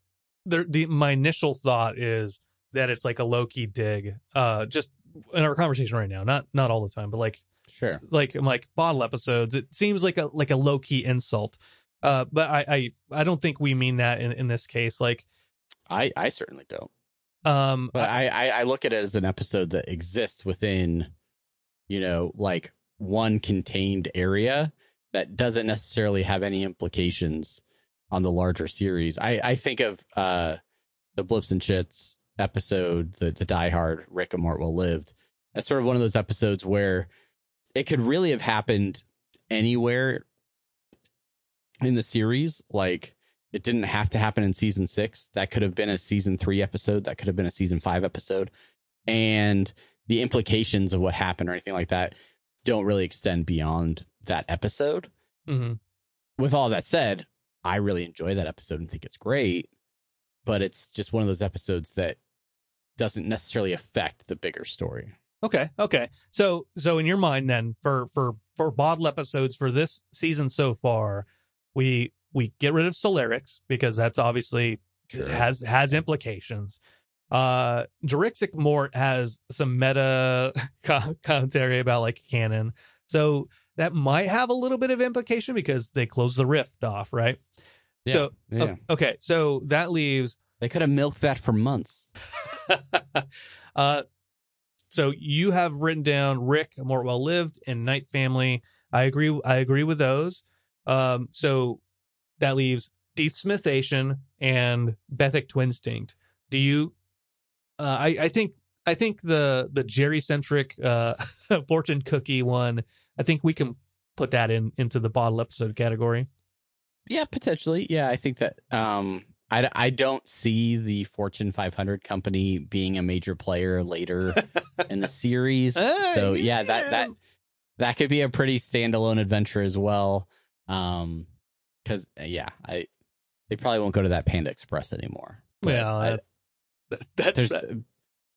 the, the my initial thought is that it's like a low key dig. Uh, just in our conversation right now, not not all the time, but like Sure. like I'm like bottle episodes. It seems like a like a low key insult. Uh, but I, I I don't think we mean that in in this case. Like, I I certainly don't. um, But I, I I look at it as an episode that exists within, you know, like one contained area that doesn't necessarily have any implications on the larger series. I I think of uh the Blips and Shits episode, the the Die Hard Rick and Mort Well Lived. That's sort of one of those episodes where it could really have happened anywhere in the series. Like it didn't have to happen in season six. That could have been a season three episode. That could have been a season five episode. And the implications of what happened or anything like that don't really extend beyond that episode. mhm. With all that said, I really enjoy that episode and think it's great, but it's just one of those episodes that doesn't necessarily affect the bigger story. Okay, okay. So so in your mind, then for for for bottle episodes for this season so far, we we get rid of Solaricks because that's obviously Sure. has has implications. Uh JuRicksic Mort has some meta [LAUGHS] co- commentary about like canon. So that might have a little bit of implication because they close the rift off, right? So Yeah. okay, so that leaves They could have milked that for months. [LAUGHS] uh so you have written down Rick Mort well lived and Night Family. I agree I agree with those. Um so that leaves DeSmithation and Bethic Twinstinct. Do you uh I I think I think the the Jerry centric uh [LAUGHS] fortune cookie one, I think we can put that in into the bottle episode category. Yeah, potentially. Yeah, I think that um I, I don't see the Fortune 500 company being a major player later in the [LAUGHS] series. Uh, so yeah, that that that could be a pretty standalone adventure as well. Um cuz yeah, I they probably won't go to that Panda Express anymore. But well, I- that, that, that- there's that-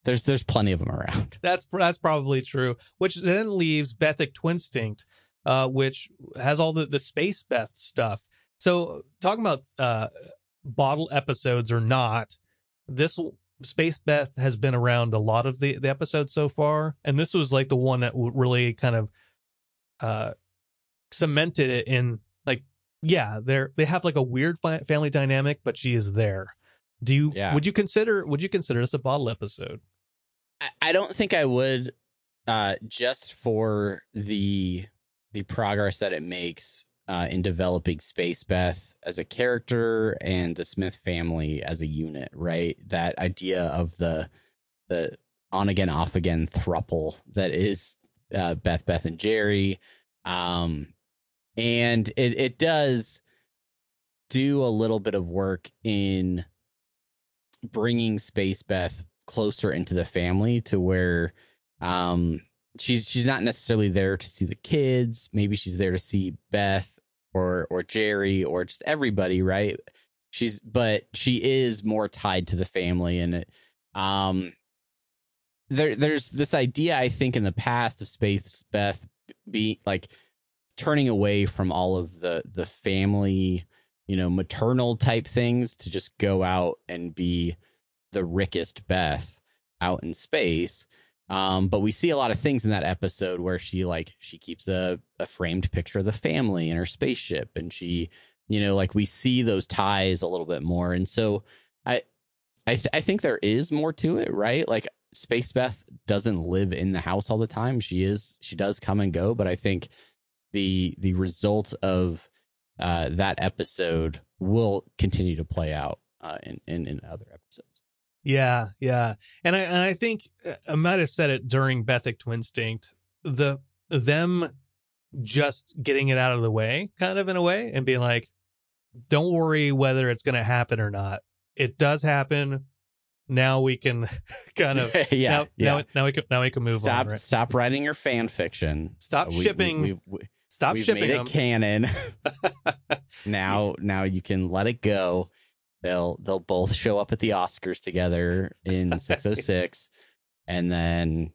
there's there's plenty of them around. [LAUGHS] That's that's probably true. Which then leaves Bethic Twinstinct, uh, which has all the the space Beth stuff. So talking about uh, bottle episodes or not, this space Beth has been around a lot of the the episodes so far, and this was like the one that really kind of uh, cemented it in like yeah they're they have like a weird family dynamic, but she is there. Do you Yeah. would you consider would you consider this a bottle episode? I, I don't think I would uh just for the the progress that it makes uh in developing Space Beth as a character and the Smith family as a unit, right? That idea of the the on again off again thruple that is uh Beth Beth and Jerry um and it it does do a little bit of work in bringing Space Beth closer into the family to where um she's she's not necessarily there to see the kids. Maybe she's there to see Beth or or Jerry or just everybody right? She's but she is more tied to the family and it. Um there there's this idea I think in the past of Space Beth be like turning away from all of the the family, you know, maternal type things to just go out and be the rickest Beth out in space. Um, but we see a lot of things in that episode where she like she keeps a, a framed picture of the family in her spaceship and she you know like we see those ties a little bit more. And so i i, th- I think there is more to it right? Like space beth doesn't live in the house all the time. She is she does come and go but i think the the result of uh that episode will continue to play out uh in in, in other episodes Yeah, yeah, and I and I think uh, I might have said it during Bethic Twinstinct. The them just getting it out of the way, kind of in a way, and being like, "Don't worry whether it's going to happen or not. It does happen. Now we can [LAUGHS] kind of [LAUGHS] yeah now, yeah now now we can now we can move stop on. Right? stop writing your fan fiction Stop We- we- shipping. we've- we- Stop shipping made it canon. [LAUGHS] now, now you can let it go. They'll they'll both show up at the Oscars together in 606, [LAUGHS] and then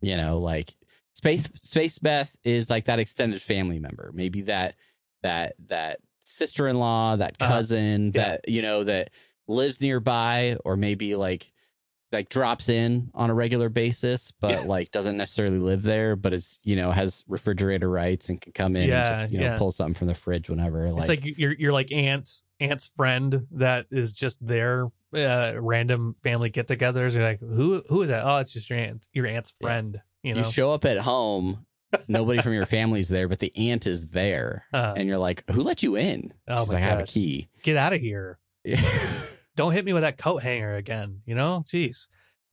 you know, like Space Space Beth is like that extended family member. Maybe that that that sister in law, that Uh-huh. cousin, Yeah. that you know that lives nearby, or maybe like like drops in on a regular basis, but Yeah. like doesn't necessarily live there, but is you know has refrigerator rights and can come in Yeah, and just you know yeah. pull something from the fridge whenever. it's like you're you're like aunt aunt's friend that is just there. Uh, random family get-togethers. You're like, who who is that? Oh, it's just your aunt, your aunt's Yeah. friend. You know, you, show up at home, nobody from your [LAUGHS] family's there, but the aunt is there, Uh, and you're like, "Who let you in?" Oh She's like, "I have a key." get out of here. [LAUGHS] don't hit me with that coat hanger again. You know, jeez,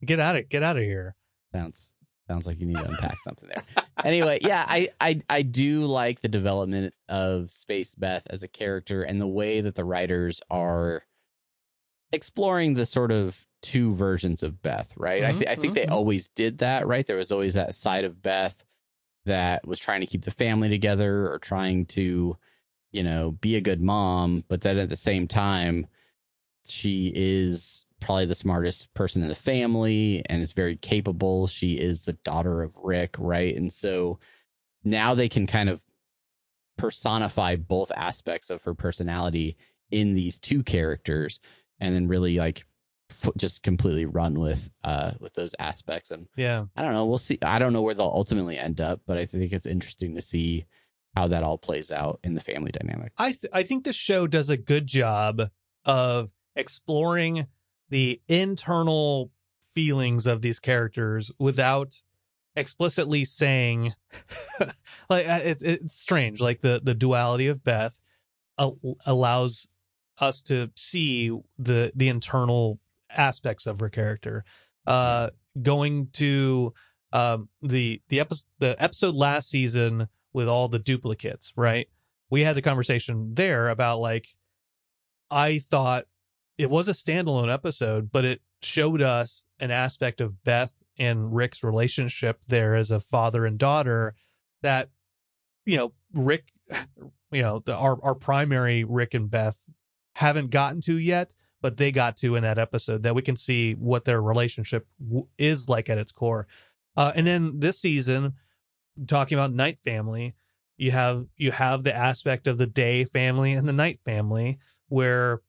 get out of get out of here. sounds sounds like you need to unpack something there. Anyway, yeah, I, I I do like the development of Space Beth as a character and the way that the writers are exploring the sort of two versions of Beth, right? I, Mhm, th- I think mhm, they always did that, right? There was always that side of Beth that was trying to keep the family together or trying to, you know, be a good mom, but then at the same time, she is probably the smartest person in the family and is very capable. She is the daughter of Rick, right? And so now they can kind of personify both aspects of her personality in these two characters and then really like f- just completely run with uh with those aspects and Yeah, I don't know. We'll see. I don't know where they'll ultimately end up, but I think it's interesting to see how that all plays out in the family dynamic. I th- I think the show does a good job of exploring the internal feelings of these characters without explicitly saying [LAUGHS] like uh, it, it's strange like the the duality of beth al- allows us to see the the internal aspects of her character. Uh going to um the the episode the episode last season with all the duplicates right? We had the conversation there about like i thought it was a standalone episode but it showed us an aspect of beth and rick's relationship there as a father and daughter that you know rick [SIGHS] you know the, our our primary rick and beth haven't gotten to yet but they got to in that episode that we can see what their relationship w- is like at its core. Uh, and then this season talking about night family you have you have the aspect of the day family and the night family where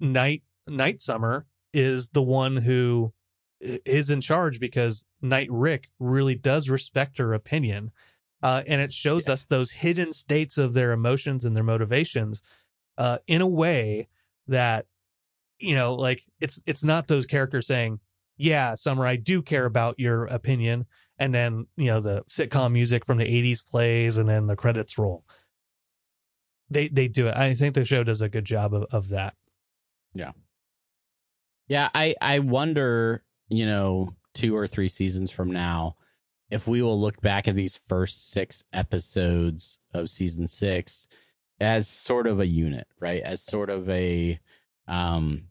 night night summer is the one who is in charge because night rick really does respect her opinion uh, and it shows Yeah. us those hidden states of their emotions and their motivations uh, in a way that you know like it's it's not those characters saying yeah summer i do care about your opinion and then you know the sitcom music from the 80s plays and then the credits roll. They they do it. I think the show does a good job of, of that Yeah, Yeah, I I wonder, you know, two or three seasons from now, if we will look back at these first six episodes of season six as sort of a unit, right? As sort of a um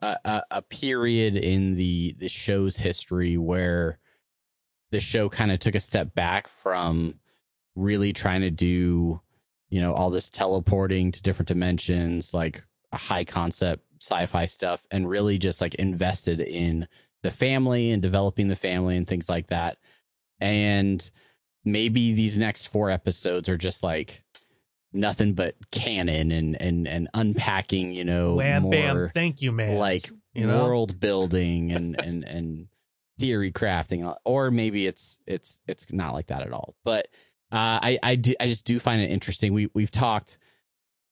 a, a, period in the the show's history where the show kind of took a step back from really trying to do you know all this teleporting to different dimensions like high concept sci-fi stuff and really just like invested in the family and developing the family and things like that. And maybe these next four episodes are just like nothing but canon and and and unpacking, you know, Wham more bam, thank you, man. like you know, world building [LAUGHS] and and and theory crafting or maybe it's it's it's not like that at all but uh i i, do, I just do find it interesting we we've talked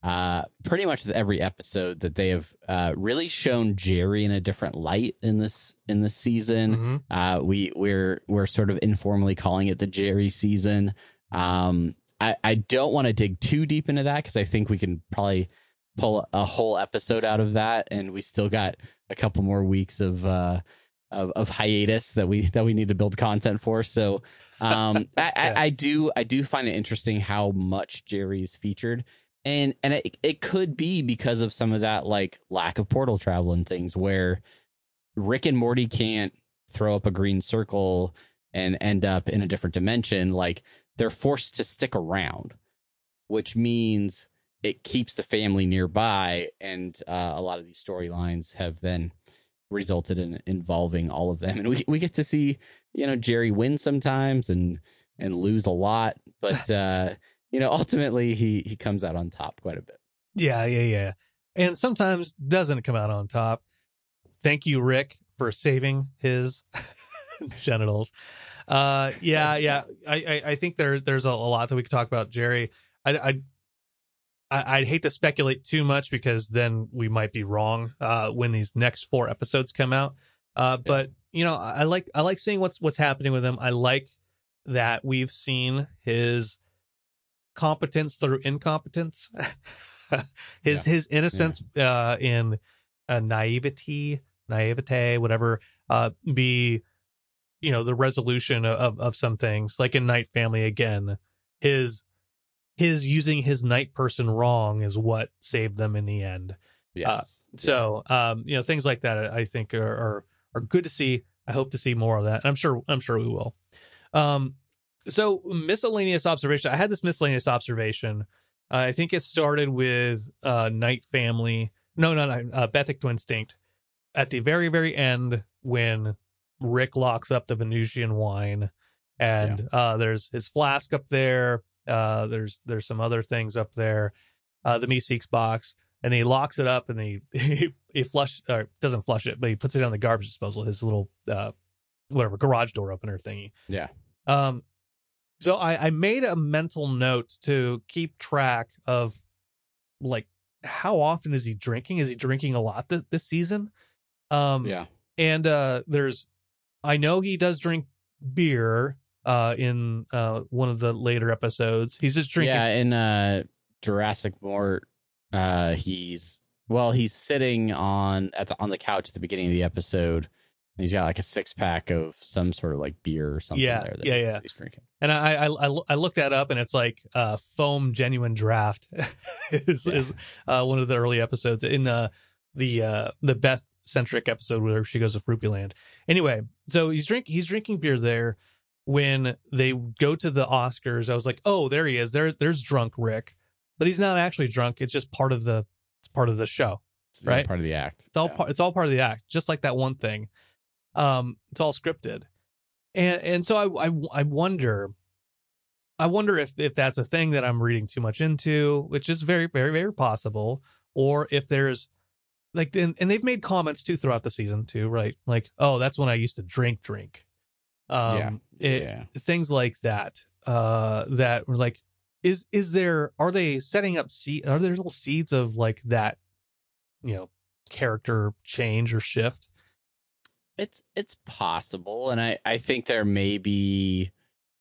uh pretty much with every episode that they have uh really shown jerry in a different light in this in this season Mhm. uh we we're we're sort of informally calling it the jerry season um i i don't want to dig too deep into that because i think we can probably pull a whole episode out of that and we still got a couple more weeks of uh of, of hiatus that we that we need to build content for so um [LAUGHS] I, Yeah. I, I do i do find it interesting how much jerry's featured and and it, it could be because of some of that like lack of portal travel and things where rick and morty can't throw up a green circle and end up in a different dimension like they're forced to stick around which means it keeps the family nearby and uh, a lot of these storylines have then resulted in involving all of them. And we we get to see you know Jerry win sometimes and and lose a lot but [LAUGHS] uh you know [LAUGHS] ultimately he he comes out on top quite a bit Yeah, yeah, yeah. And sometimes doesn't come out on top. Thank you, Rick, for saving his [LAUGHS] genitals. Uh, yeah, yeah. I, I, I think there, there's a, a lot that we could talk about, Jerry. I, I, I, I'd hate to speculate too much because then we might be wrong uh, when these next four episodes come out. Uh, but you know, I I like I like seeing what's what's happening with him. I like that we've seen his competence through incompetence. [LAUGHS] his his innocence uh in uh, naivety naivete whatever uh be you know the resolution of of some things. Like in night family again his his using his night person wrong is what saved them in the end. Yes. so um you know things like that i think are are, are good to see. I hope to see more of that. I'm sure i'm sure we will. Um so miscellaneous observation i had this miscellaneous observation. Uh, i think it started with uh night family no no no uh, Bethic Twinstinct at the very very end when rick locks up the venusian wine and uh there's his flask up there uh there's there's some other things up there uh the meeseeks box and he locks it up and he [LAUGHS] he, he flush or doesn't flush it, but he puts it on the garbage disposal, his little uh whatever garage door opener thingy. yeah. Um so I, I made a mental note to keep track of like how often is he drinking? Is he drinking a lot th- this season? Um yeah and uh there's I know he does drink beer uh in uh one of the later episodes. He's just drinking yeah in uh jurassic mort uh he's well he's sitting on at the on the couch at the beginning of the episode he's got like a six pack of some sort of like beer or something Yeah, there that yeah, he's, yeah. he's drinking and I, I I I looked that up, and it's like uh, foam genuine draft [LAUGHS] is Yeah. is uh, one of the early episodes in uh, the uh, the Beth centric episode where she goes to Froopyland. Anyway, so he's drink he's drinking beer there. When they go to the Oscars, I was like, oh, there he is. There there's drunk Rick, but he's not actually drunk. It's just part of the it's part of the show. It's, Right. part of the act It's all Yeah. part. It's all part of the act, just like that one thing. Um, it's all scripted, and and so I I, I wonder, I wonder if if that's a thing that I'm reading too much into, which is very very very possible, or if there's like and, and they've made comments too throughout the season too, right? Like, oh, that's when I used to drink drink, um, it- yeah things like that. Uh, that were like, is is there are they setting up seed? Are there little seeds of like that, you know, character change or shift? It's it's possible, and I I think there may be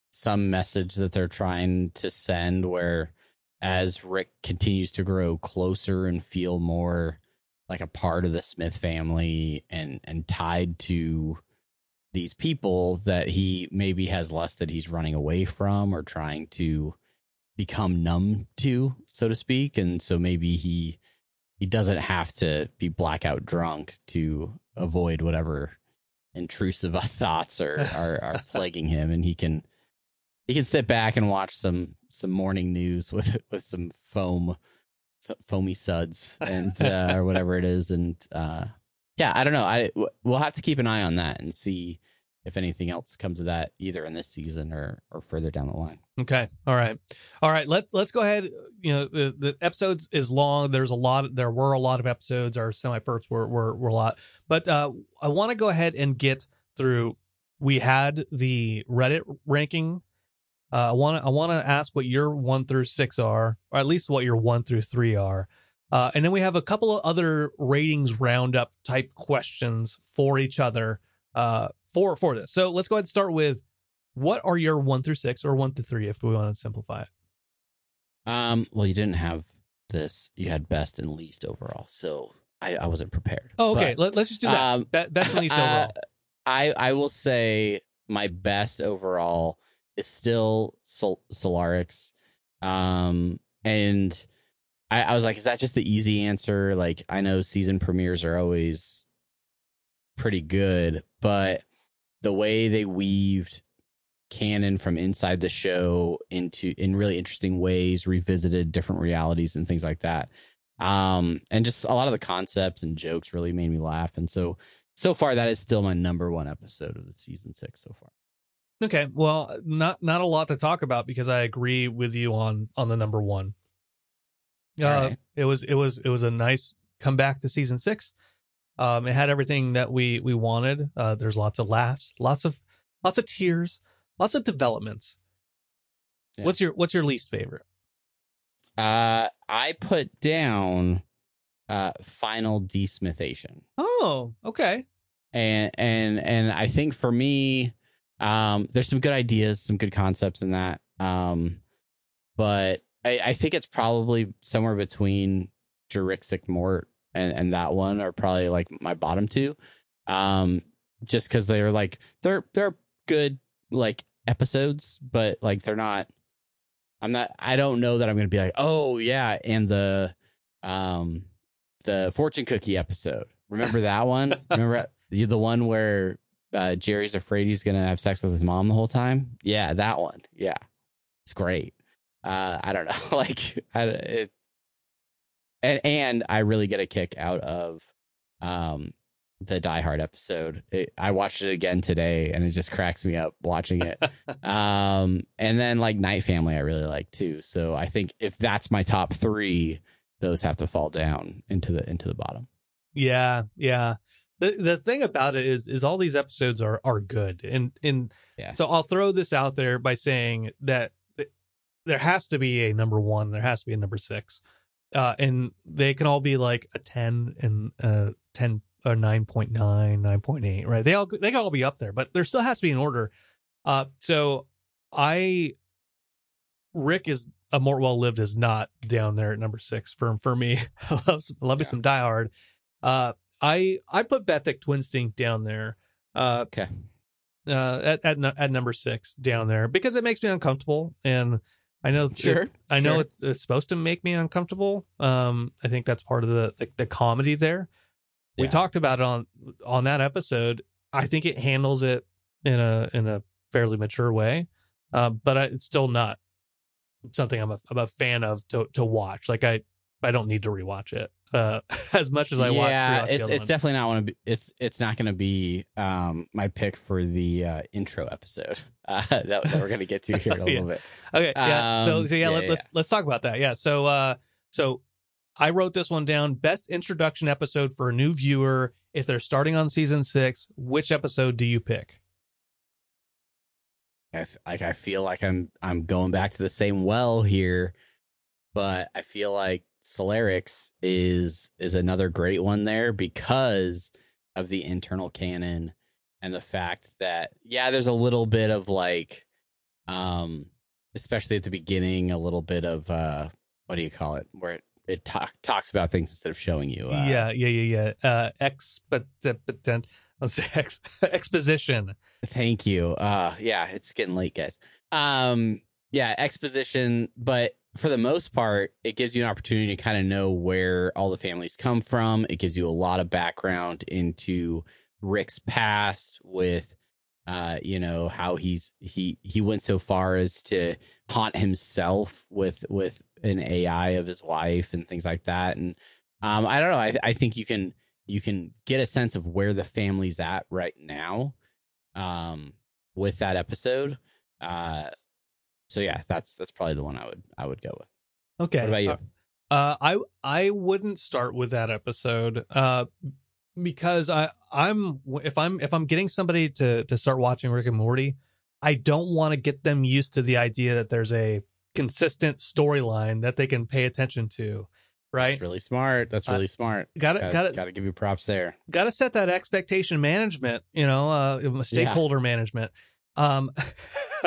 some message that they're trying to send where as Rick continues to grow closer and feel more like a part of the Smith family and and tied to these people that he maybe has less that he's running away from or trying to become numb to so to speak and so maybe he he doesn't have to be blackout drunk to avoid whatever intrusive [LAUGHS] thoughts are, [LAUGHS] are are plaguing him and he can he can sit back and watch some some morning news with [LAUGHS] with some foam foamy suds and uh, or whatever it is and uh yeah, I don't know. I we'll have to keep an eye on that and see if anything else comes of that either in this season or or further down the line. Okay. All right. All right. Let let's go ahead. You know, the the episodes is long. There's a lot. There were a lot of episodes. Our semi perks were, were were a lot. But uh, I want to go ahead and get through. We had the Reddit ranking. Uh, I want to I want to ask what your one through six are, or at least what your one through three are. Uh, and then we have a couple of other ratings roundup type questions for each other uh, for for this. So let's go ahead and start with what are your one through six or one to three if we want to simplify it. Um, well, you didn't have this. You had best and least overall, so I, I wasn't prepared. Oh, okay. But, Let, us just do that. um, Be- best and least [LAUGHS] uh, overall. I I will say my best overall is still Sol- Solaricks. Um, and I, I was like, is that just the easy answer? Like, I know season premieres are always pretty good, but the way they weaved canon from inside the show into in really interesting ways, revisited different realities and things like that. Um, and just a lot of the concepts and jokes really made me laugh. And so, so far, that is still my number one episode of the season six so far. Okay. Well, not not a lot to talk about because I agree with you on on the number one. Uh, right. It was it was it was a nice comeback to season six. Um, it had everything that we we wanted. Uh, there's lots of laughs, lots of lots of tears, lots of developments. Yeah. What's your what's your least favorite? Uh, I put down uh final desmithation. Oh, okay. and and and I think for me, um, there's some good ideas, some good concepts in that. Um, but I, I think it's probably somewhere between JuRicksic Mort and and that one are probably like my bottom two. Um, just because they're like they're they're good like episodes, but like they're not. I'm not. I don't know that I'm gonna be like, oh yeah, and the um the fortune cookie episode. Remember that one? [LAUGHS] Remember the one where uh, Jerry's afraid he's gonna have sex with his mom the whole time? Yeah, that one. Yeah, it's great. Uh, I don't know, [LAUGHS] like I, it, and and I really get a kick out of um the Die Hard episode. It, I watched it again today, and it just cracks me up watching it. [LAUGHS] um, and then like Night Family, I really like too. So I think if that's my top three, those have to fall down into the into the bottom. Yeah, yeah. The the thing about it is is all these episodes are are good. And and Yeah. so I'll throw this out there by saying that th- there has to be a number 1, there has to be a number 6. Uh and they can all be like a 10 and uh 10 or 9.9, 9.8, right? They all they can all be up there, but there still has to be an order. Uh so I Rick is a Mort well lived is not down there at number six for for me. [LAUGHS] I love some, love me some Die Hard. Uh, I I put Bethic Twinstinct down there. Uh, Okay. uh, at at at number six down there because it makes me uncomfortable, and I know it- Sure. I know sure. it's it's supposed to make me uncomfortable. Um, I think that's part of the the, the comedy there. We talked about it on on that episode. I think it handles it in a in a fairly mature way, uh, but I, it's still not something I'm a I'm a fan of to to watch. Like I I don't need to rewatch it uh, [LAUGHS] as much as I watch. yeah, it's it's definitely not want to be. It's it's not going to be um my pick for the uh, intro episode [LAUGHS] uh, that, that we're going to get to here in a [LAUGHS] Yeah. little bit. Okay, yeah. so, Um, so yeah, yeah, let, yeah, let's let's talk about that. Yeah. So uh so I wrote this one down. Best introduction episode for a new viewer if they're starting on season six. Which episode do you pick? I f- like I feel like I'm I'm going back to the same well here, but I feel like Solaricks is is another great one there because of the internal canon and the fact that yeah, there's a little bit of like um especially at the beginning a little bit of uh what do you call it where it, it talk, talks about things instead of showing you uh, yeah, yeah, yeah, yeah. Uh [LAUGHS] let's say ex, exposition. Thank you. Uh yeah, it's getting late, guys. Um yeah, exposition, but for the most part, it gives you an opportunity to kind of know where all the families come from. It gives you a lot of background into Rick's past with uh you know how he's he he went so far as to haunt himself with with an AI of his wife and things like that and um I don't know I I think you can you can get a sense of where the family's at right now um with that episode uh so yeah that's that's probably the one i would i would go with Okay. what about you Uh, I I wouldn't start with that episode. Uh, because I I'm if I'm if I'm getting somebody to to start watching Rick and Morty, I don't want to get them used to the idea that there's a consistent storyline that they can pay attention to. Right? that's really smart that's Uh, really smart Got gotta, got to gotta give you props there got to set that expectation management you know uh stakeholder management um [LAUGHS]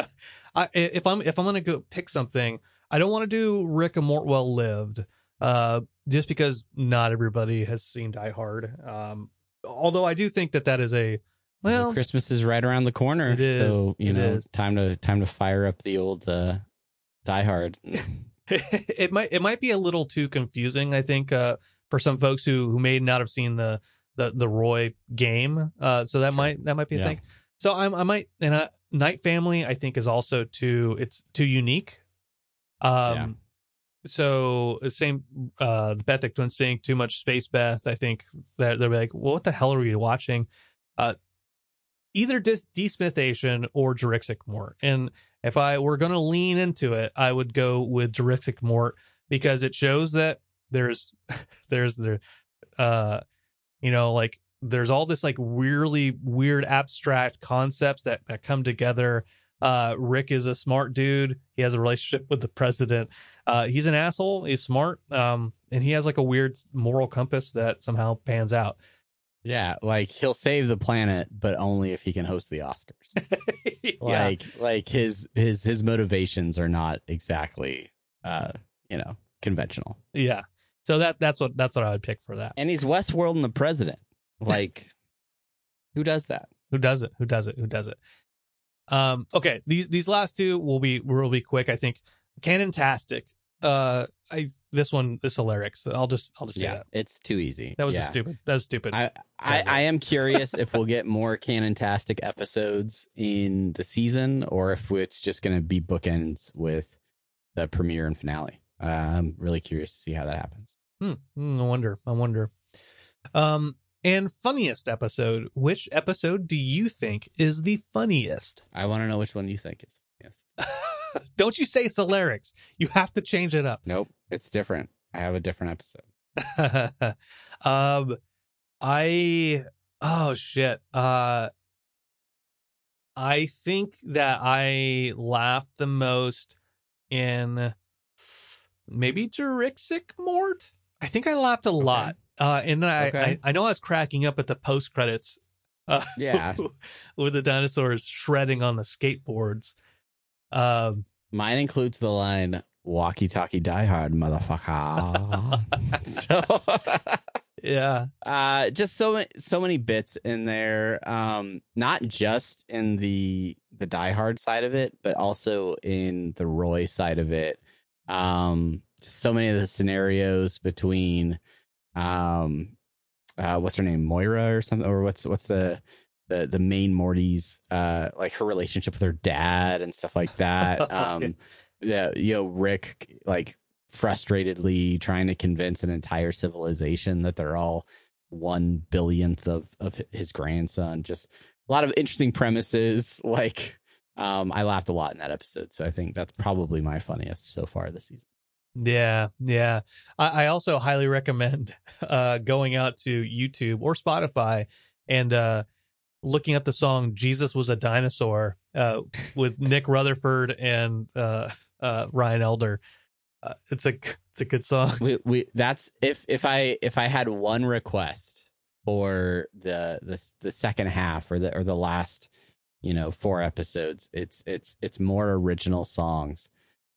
I, if i'm if i'm gonna go pick something i don't want to do rick and mort well lived uh just because not everybody has seen die hard um although i do think that that is a well christmas is right around the corner is. so you know is. time to time to fire up the old uh die hard [LAUGHS] it might it might be a little too confusing i think uh for some folks who who may not have seen the the the roy game uh so that Sure. might that might be a Yeah. thing so i'm i might and uh night family i think is also too it's too unique um Yeah. so the same uh the Bethic Twinstinct too much space Beth. I think that they're like, well, what the hell are you watching? Uh either Dis- Desmithation or Jurassic Mort. And if I were gonna lean into it, I would go with Jurassic Mort because it shows that there's [LAUGHS] there's the uh you know like there's all this like weirdly weird abstract concepts that that come together. Uh rick is a smart dude. He has a relationship with the president. Uh he's an asshole. He's smart. Um and he has like a weird moral compass that somehow pans out. Yeah like he'll save the planet but only if he can host the oscars. [LAUGHS] Yeah. Like like his his his motivations are not exactly uh you know conventional. Yeah. So that that's what that's what i would pick for that. And he's westworld and the president like who does that who does it who does it who does it um okay these these last two will be will be quick i think canontastic uh i this one is hilarious i'll just i'll just yeah that it's too easy that was yeah. stupid that was stupid I, I, I am curious if we'll [LAUGHS] get more canontastic episodes in the season or if it's just going to be bookends with the premiere and finale. Uh, I'm really curious to see how that happens. Hmm. Hmm, I wonder. I wonder. Um, and funniest episode. Which episode do you think is the funniest? I want to know which one you think is. Yes. [LAUGHS] Don't you say it's the lyrics. You have to change it up. Nope. It's different. I have a different episode. [LAUGHS] um, I oh shit. Uh, I think that I laughed the most in maybe Jurassic Mort. I think I laughed a lot. Uh, and then I, Okay. I I know I was cracking up at the post credits. Uh, Yeah. [LAUGHS] with the dinosaurs shredding on the skateboards. Um, Mine includes the line "Walkie Talkie Die Hard, motherfucker." [LAUGHS] so, [LAUGHS] yeah, uh, just so many, so many bits in there. Um, not just in the the Die Hard side of it, but also in the Roy side of it. Um, just so many of the scenarios between, um, uh, what's her name, Moira or something, or what's what's the the the main Morty's uh like her relationship with her dad and stuff like that. [LAUGHS] Um, yeah, you know, Rick like frustratedly trying to convince an entire civilization that they're all one billionth of of his grandson. Just a lot of interesting premises. [LAUGHS] Like, um, I laughed a lot in that episode, so I think that's probably my funniest so far this season. Yeah, yeah. I, I also highly recommend [LAUGHS] uh, going out to YouTube or Spotify and uh, looking up the song "Jesus Was a Dinosaur" uh, with [LAUGHS] Nick Rutherford and uh, uh, Ryan Elder. Uh, it's a it's a good song. we we that's if if I if I had one request for the the the second half or the or the last you know four episodes it's it's it's more original songs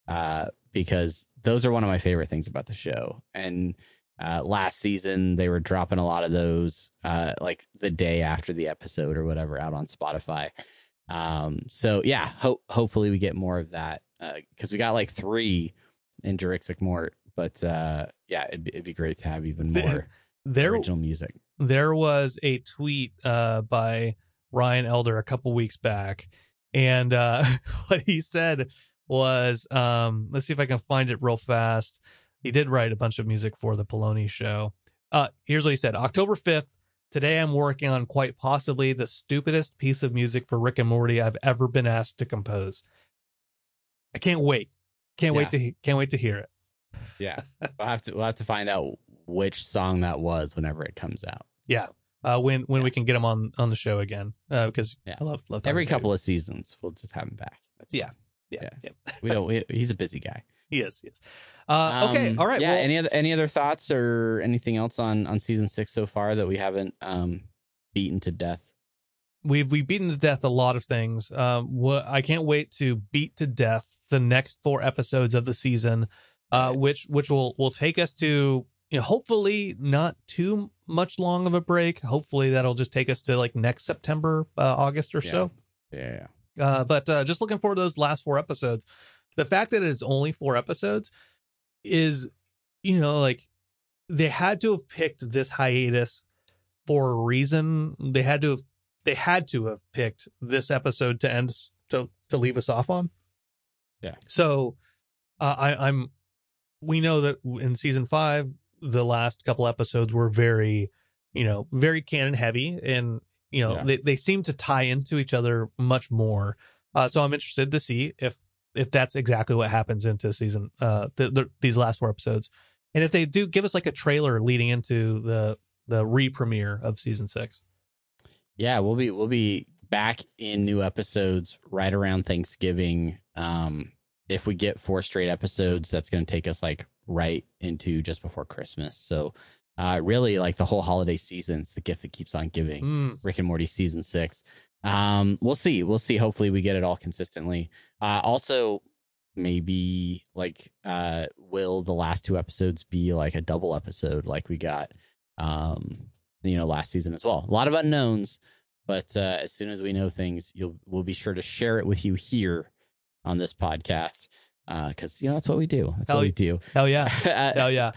uh because those are one of my favorite things about the show. And uh last season they were dropping a lot of those uh like the day after the episode or whatever out on Spotify. Um so yeah ho- hopefully we get more of that uh because we got like three in Jurassic Mort but uh yeah it'd be, it'd be great to have even more There original music. there was a tweet uh, by Ryan Elder a couple weeks back, and uh, [LAUGHS] what he said was, um, let's see if I can find it real fast. He did write a bunch of music for the Paloni show. Uh, here's what he said: October fifth. Today, I'm working on quite possibly the stupidest piece of music for Rick and Morty I've ever been asked to compose. I can't wait. Can't wait to can't wait to hear it. Yeah, we'll have to we'll have to find out which song that was whenever it comes out. Yeah, uh, when when Yeah. we can get him on on the show again, uh, because Yeah. I love love Every couple of seasons, we'll just have him back. That's Yeah. Yeah, yeah. yeah. we don't. We, he's a busy guy. [LAUGHS] he is, he is. Uh, okay, Um, all right. Yeah. well, any other any other thoughts or anything else on on season six so far that we haven't um beaten to death? we've we've beaten to death a lot of things. Um, what I can't wait to beat to death the next four episodes of the season, uh, Right. which which will will take us to you know, hopefully not too much long of a break. Hopefully that'll just take us to like next September, uh, August or Yeah. so. Yeah. Uh, but uh, just looking forward to those last four episodes. The fact that it's only four episodes is, you know, like they had to have picked this hiatus for a reason. They had to have they had to have picked this episode to end to to leave us off on. Yeah. So uh, I, I'm. We know that in season five, the last couple episodes were very, you know, very canon heavy, and you know Yeah. they they seem to tie into each other much more. Uh, so I'm interested to see if if that's exactly what happens into season uh the, the, these last four episodes, and if they do give us like a trailer leading into the the re-premiere of season six. Yeah, we'll be we'll be back in new episodes right around Thanksgiving. Um, if we get four straight episodes, that's going to take us like right into just before Christmas. So, uh, really, like the whole holiday season's the gift that keeps on giving. Mm, Rick and Morty season six. Um, we'll see. We'll see. Hopefully, we get it all consistently. Uh, also, maybe like, uh, will the last two episodes be like a double episode like we got, um, you know, last season as well? A lot of unknowns, but uh, as soon as we know things, you'll we'll be sure to share it with you here on this podcast. Because you know that's what we do. That's Hell what we do. hell yeah, [LAUGHS] Uh, hell yeah.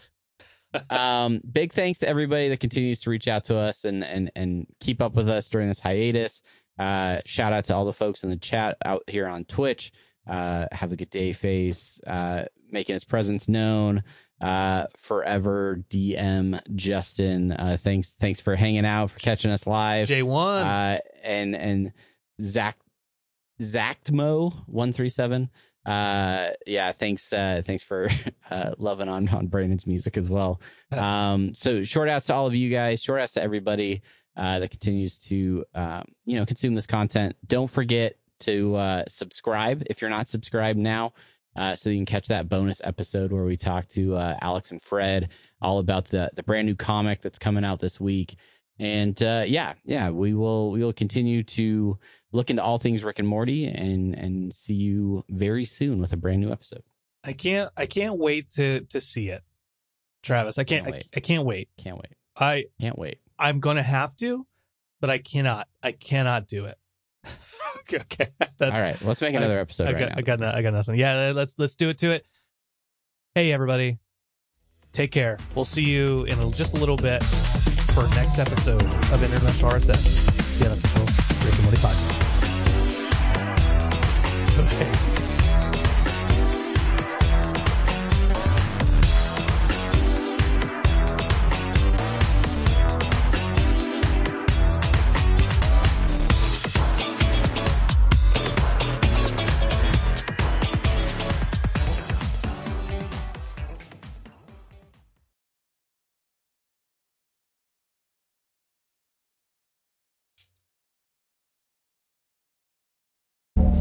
Um big thanks to everybody that continues to reach out to us and and and keep up with us during this hiatus. Uh shout out to all the folks in the chat out here on twitch. Uh have a good day face uh making his presence known. Uh forever dm justin. Uh thanks thanks for hanging out for catching us live. J one. uh and and zach zactmo 137 uh yeah thanks uh thanks for [LAUGHS] uh loving on on brandon's music as well. Um so short outs to all of you guys. Short outs to everybody uh that continues to um you know consume this content. Don't forget to uh subscribe if you're not subscribed now uh so you can catch that bonus episode where we talk to uh alex and fred all about the the brand new comic that's coming out this week and uh yeah yeah we will we will continue to look into all things Rick and Morty and and see you very soon with a brand new episode. I can't I can't wait to to see it. Travis, I can't Can't I, wait. I can't wait. Can't wait. I Can't wait. I'm gonna have to, but I cannot. I cannot do it. [LAUGHS] okay, okay. [LAUGHS] That- All right, let's make I- another episode I right got now. I got no- I got nothing. Yeah, let's let's do it to it. Hey everybody, take care. We'll see you in a, just a little bit for next episode of International RSS, the unofficial Rick and Morty podcast. [LAUGHS] Okay.